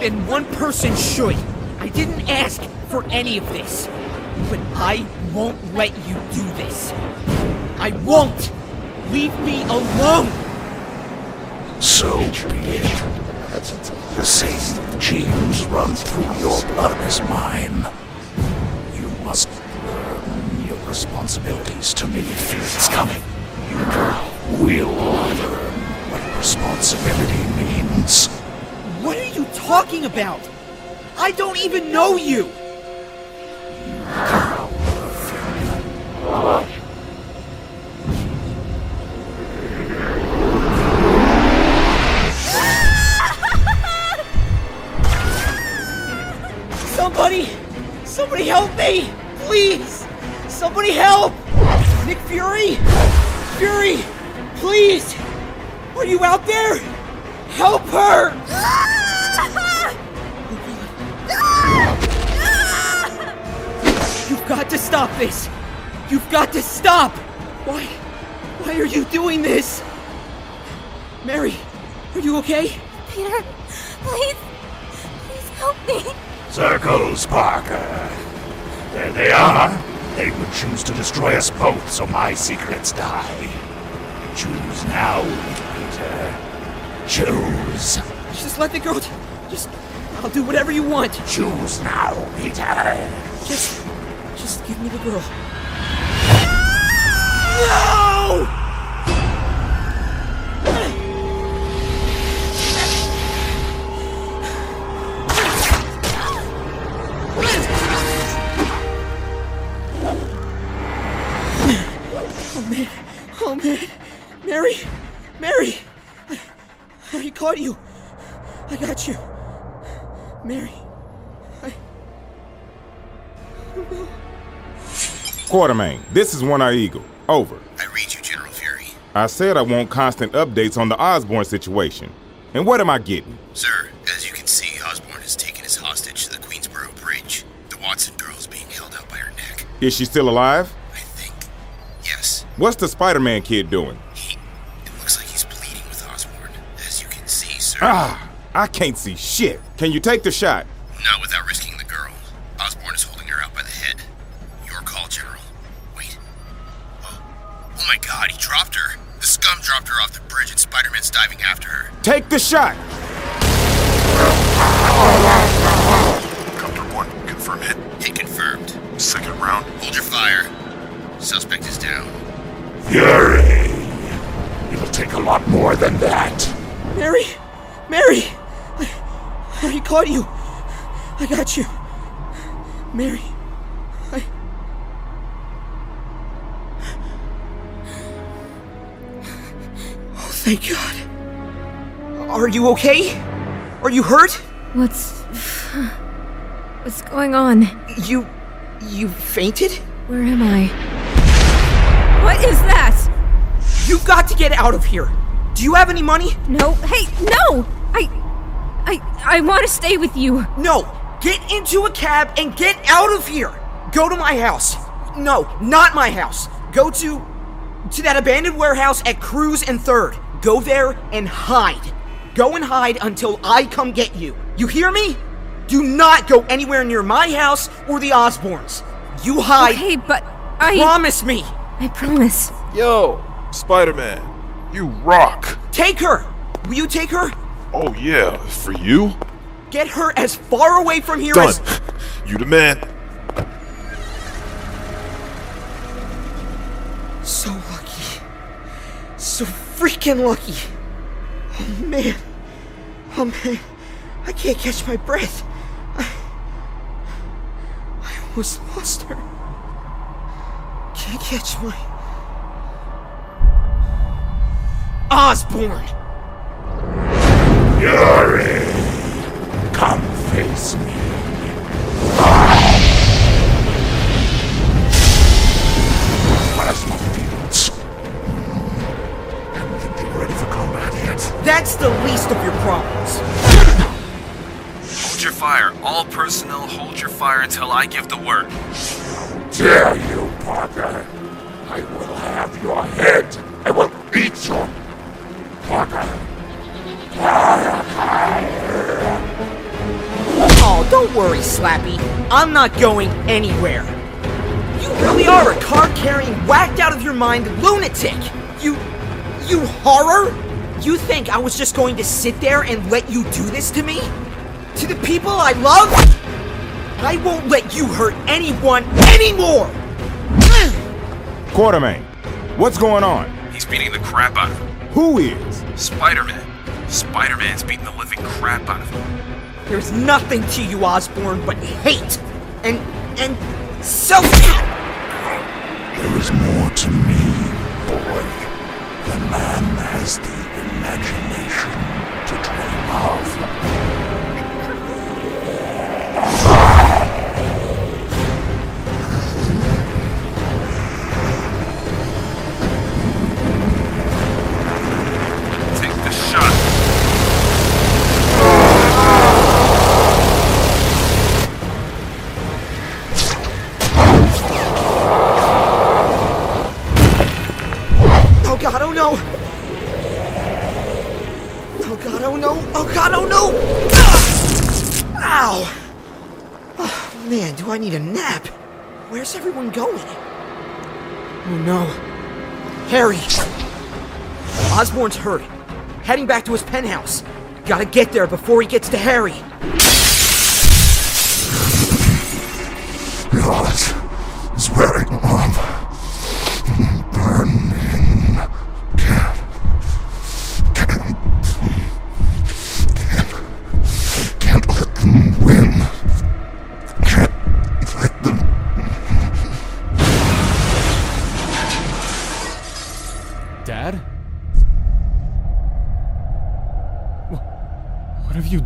than one person should. I didn't ask for any of this. But I won't let you do this. I won't! Leave me alone! So be it. The same genes run through your blood as mine. You must learn your responsibilities to me. if it's coming. You will learn responsibility means. What are you talking about? I don't even know you! Somebody! Somebody help me! Please! Somebody help! Nick Fury! Fury! Please! Are you out there? Help her! You've got to stop this! You've got to stop! Why? Why are you doing this? Mary, are you okay? Peter, please, please help me. Circles, Parker. There they are. They would choose to destroy us both so my secrets die. Choose now, Peter. Choose. Just let the girl. Just. I'll do whatever you want. Choose now, Peter. Just. Just give me the girl. No! Oh Quartermain, this is One Eye Eagle. Over. I read you, General Fury. I said I want constant updates on the Osborn situation. And what am I getting? Sir, as you can see, Osborn has taken his hostage to the Queensboro Bridge. The Watson girl is being held out by her neck. Is she still alive? I think. Yes, What's the Spider Man kid doing? He. It looks like he's pleading with Osborn. As you can see, sir. Ah, I can't see shit. Can you take the shot? Not without risking my god, he dropped her. The scum dropped her off the bridge and Spider-Man's diving after her. Take the shot! Copter 1, confirm hit. Hit confirmed. Second round. Hold your fire. Suspect is down. Fury! It'll take a lot more than that. Mary! Mary! I, I caught you! I got you! Mary! Thank God. Are you okay? Are you hurt? What's. What's going on? You. You fainted? Where am I? What is that? You've got to get out of here! Do you have any money? No. Hey, no! I. I. I want to stay with you. No! Get into a cab and get out of here! Go to my house. No, not my house. Go to. to that abandoned warehouse at Cruise and Third. Go there and hide. Go and hide until I come get you. You hear me? Do not go anywhere near my house or the Osborns. You hide. Okay, but I. Promise me. I promise. Yo, Spider Man, you rock. Take her. Will you take her? Oh, yeah, for you? Get her as far away from here Done. as. You the man. So lucky. So freaking lucky. Oh man. Oh man. I can't catch my breath. I, I almost lost her. Can't catch my. Osborn! Fury! Come face me. That's the least of your problems. Hold your fire. All personnel, hold your fire until I give the word. Dare you, Parker? I will have your head. I will eat you. Parker. Oh, don't worry, Slappy. I'm not going anywhere. You really are a card-carrying, whacked out of your mind lunatic. You, you horror? You think I was just going to sit there and let you do this to me? To the people I love? I won't let you hurt anyone anymore! Quartermain, what's going on? He's beating the crap out of him. Who is? Spider-Man. Spider-Man's beating the living crap out of him. There's nothing to you, Osborn, but hate and and self. There is more to me, boy, than man has the imagination to dream of. Everyone going? Oh no. Harry! Osborn's hurt. Heading back to his penthouse. Gotta get there before he gets to Harry. Yours is wearing off.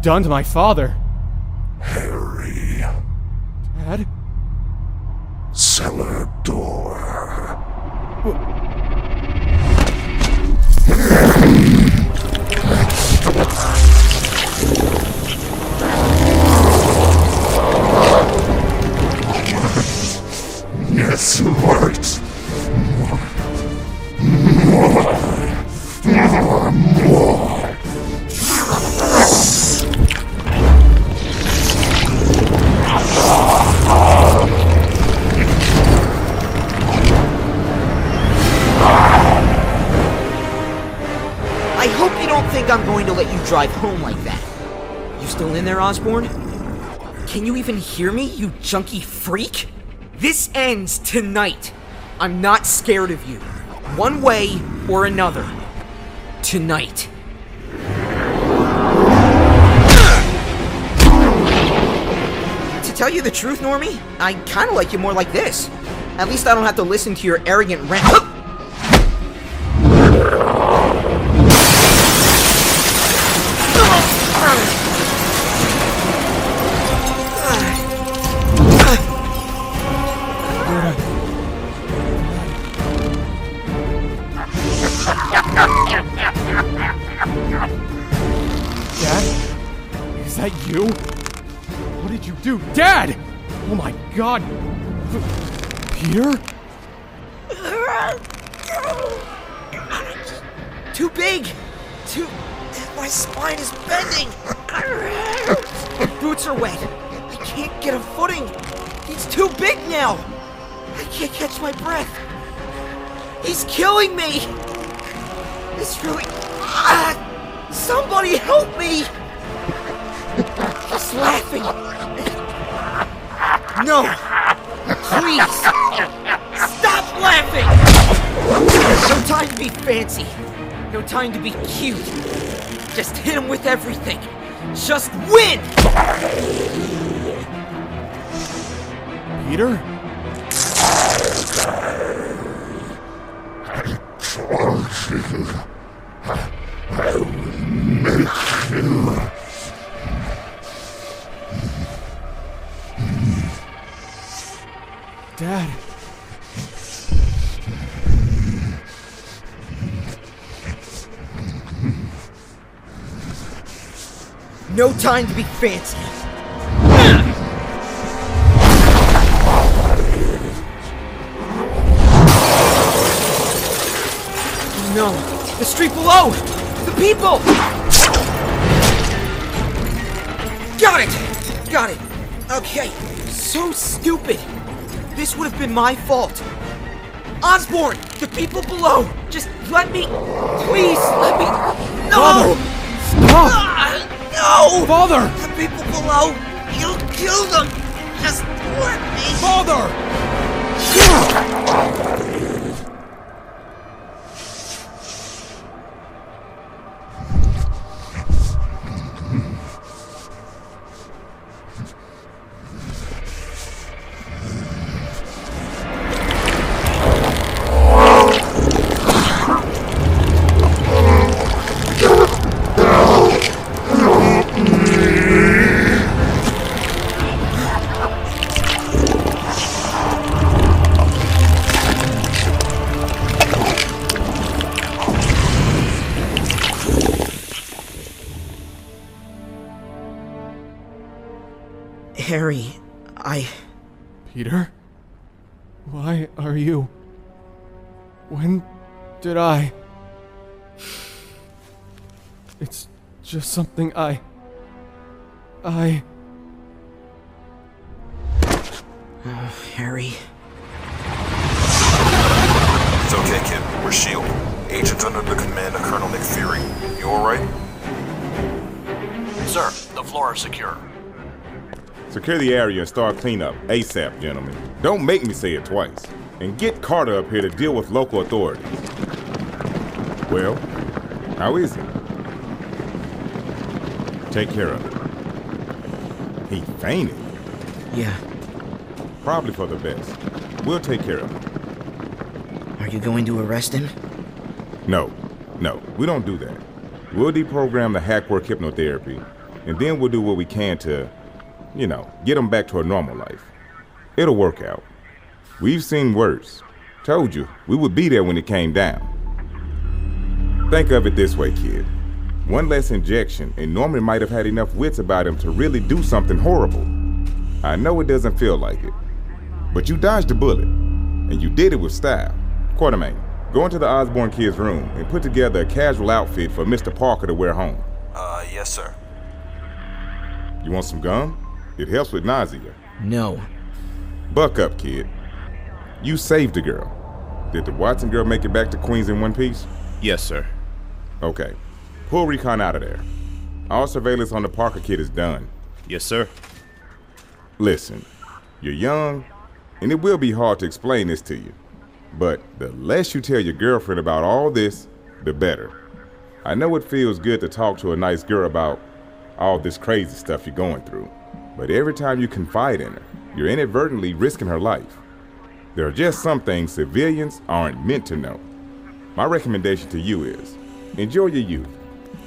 Done to my father? Hear me, you junky freak? This ends tonight. I'm not scared of you. One way or another. Tonight. To tell you the truth, Normie, I kinda like you more like this. At least I don't have to listen to your arrogant rant. Are wet! I can't get a footing! He's too big now! I can't catch my breath! He's killing me! It's really. Ah! Somebody help me! He's laughing! No! Please! Stop laughing! No time to be fancy. No time to be cute. Just hit him with everything. Just win! Peter? I No time to be fancy. No, the street below! The people! Got it! Got it! Okay, so stupid. This would have been my fault. Osborn, the people below, just let me. Please, let me. No! Stop! Ah, no! Father! The people below, you'll kill them! Just let me. Father! Did I. It's just something I. I. Oh, Harry. It's okay, kid. We're S.H.I.E.L.D. Agents under the command of Colonel Nick Fury. You alright? Sir, the floor is secure. Secure the area and start cleanup ASAP, gentlemen. Don't make me say it twice. And get Carter up here to deal with local authorities. Well, how is he? Take care of him. He fainted. Yeah. Probably for the best. We'll take care of him. Are you going to arrest him? No, no, we don't do that. We'll deprogram the hackwork hypnotherapy, and then we'll do what we can to, you know, get him back to a normal life. It'll work out. We've seen worse. Told you, we would be there when it came down. Think of it this way, kid. One less injection, and Norman might have had enough wits about him to really do something horrible. I know it doesn't feel like it, but you dodged a bullet, and you did it with style. Quartermain, go into the Osborn kid's room and put together a casual outfit for Mr. Parker to wear home. Uh, yes, sir. You want some gum? It helps with nausea. No. Buck up, kid. You saved the girl. Did the Watson girl make it back to Queens in one piece? Yes, sir. Okay. Pull recon out of there. All surveillance on the Parker kid is done. Yes, sir. Listen, you're young, and it will be hard to explain this to you. But the less you tell your girlfriend about all this, the better. I know it feels good to talk to a nice girl about all this crazy stuff you're going through, but every time you confide in her, you're inadvertently risking her life. There are just some things civilians aren't meant to know. My recommendation to you is enjoy your youth.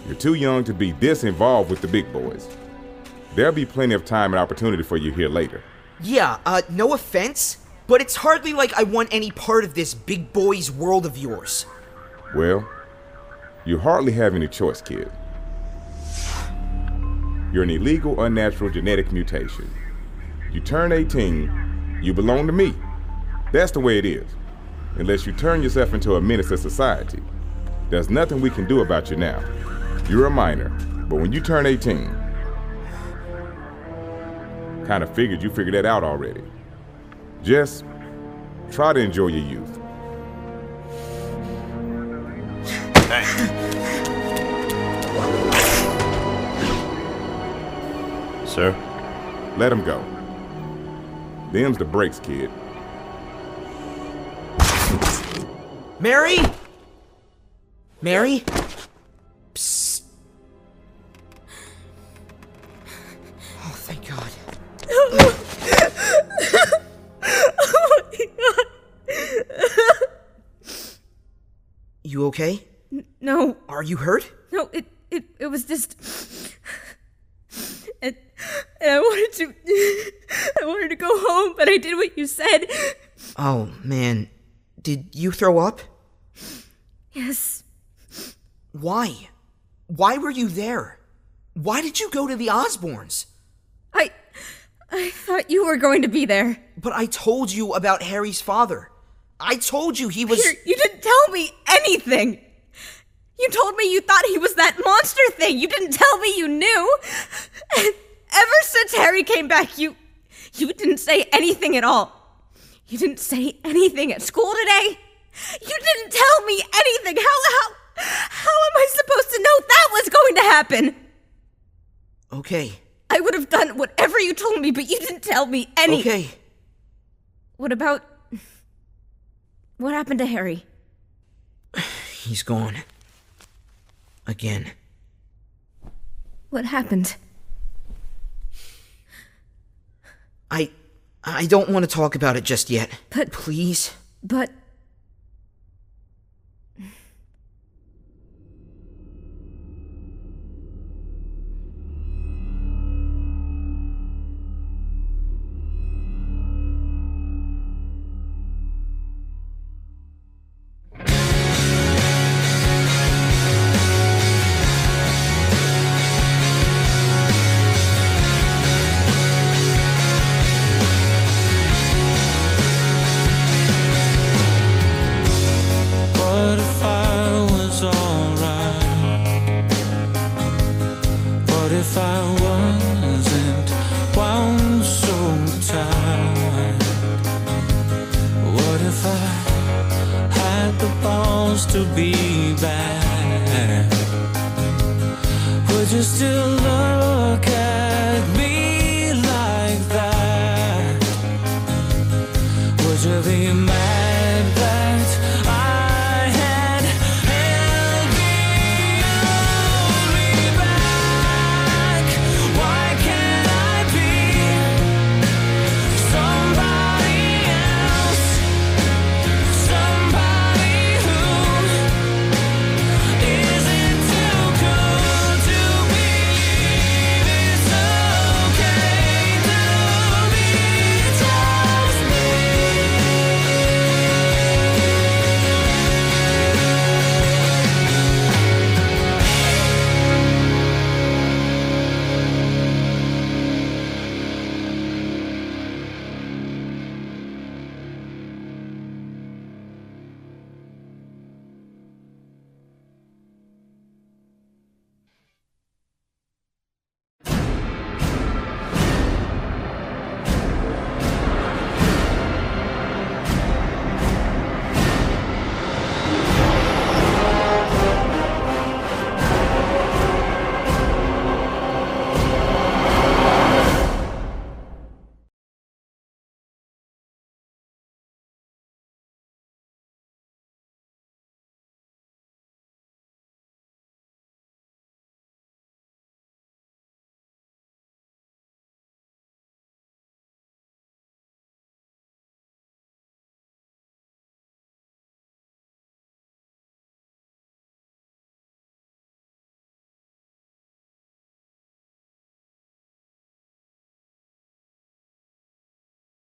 You're too young to be this involved with the big boys. There'll be plenty of time and opportunity for you here later. Yeah, uh, no offense, but it's hardly like I want any part of this big boys world of yours. Well, you hardly have any choice, kid. You're an illegal, unnatural genetic mutation. You turn 18, you belong to me. That's the way it is. Unless you turn yourself into a menace to society. There's nothing we can do about you now. You're a minor, but when you turn 18, kind of figured you figured that out already. Just try to enjoy your youth. Sir? Let him go. Them's the brakes, kid. Mary? Mary? Psst. Oh, thank God. oh my god. You okay? No. Are you hurt? No, it it it was just and, and I wanted to I wanted to go home, but I did what you said. Oh, man. Did you throw up? Why? Why were you there? Why did you go to the Osborns? I I thought you were going to be there. But I told you about Harry's father. I told you he was. Peter, you didn't tell me anything. You told me you thought he was that monster thing. You didn't tell me you knew. And ever since Harry came back, you you didn't say anything at all. You didn't say anything at school today? You didn't tell me anything! How, how, how am I supposed to know that was going to happen? Okay. I would have done whatever you told me, but you didn't tell me any. Okay. What about. What happened to Harry? He's gone. Again. What happened? I. I don't want to talk about it just yet. But. Please? But.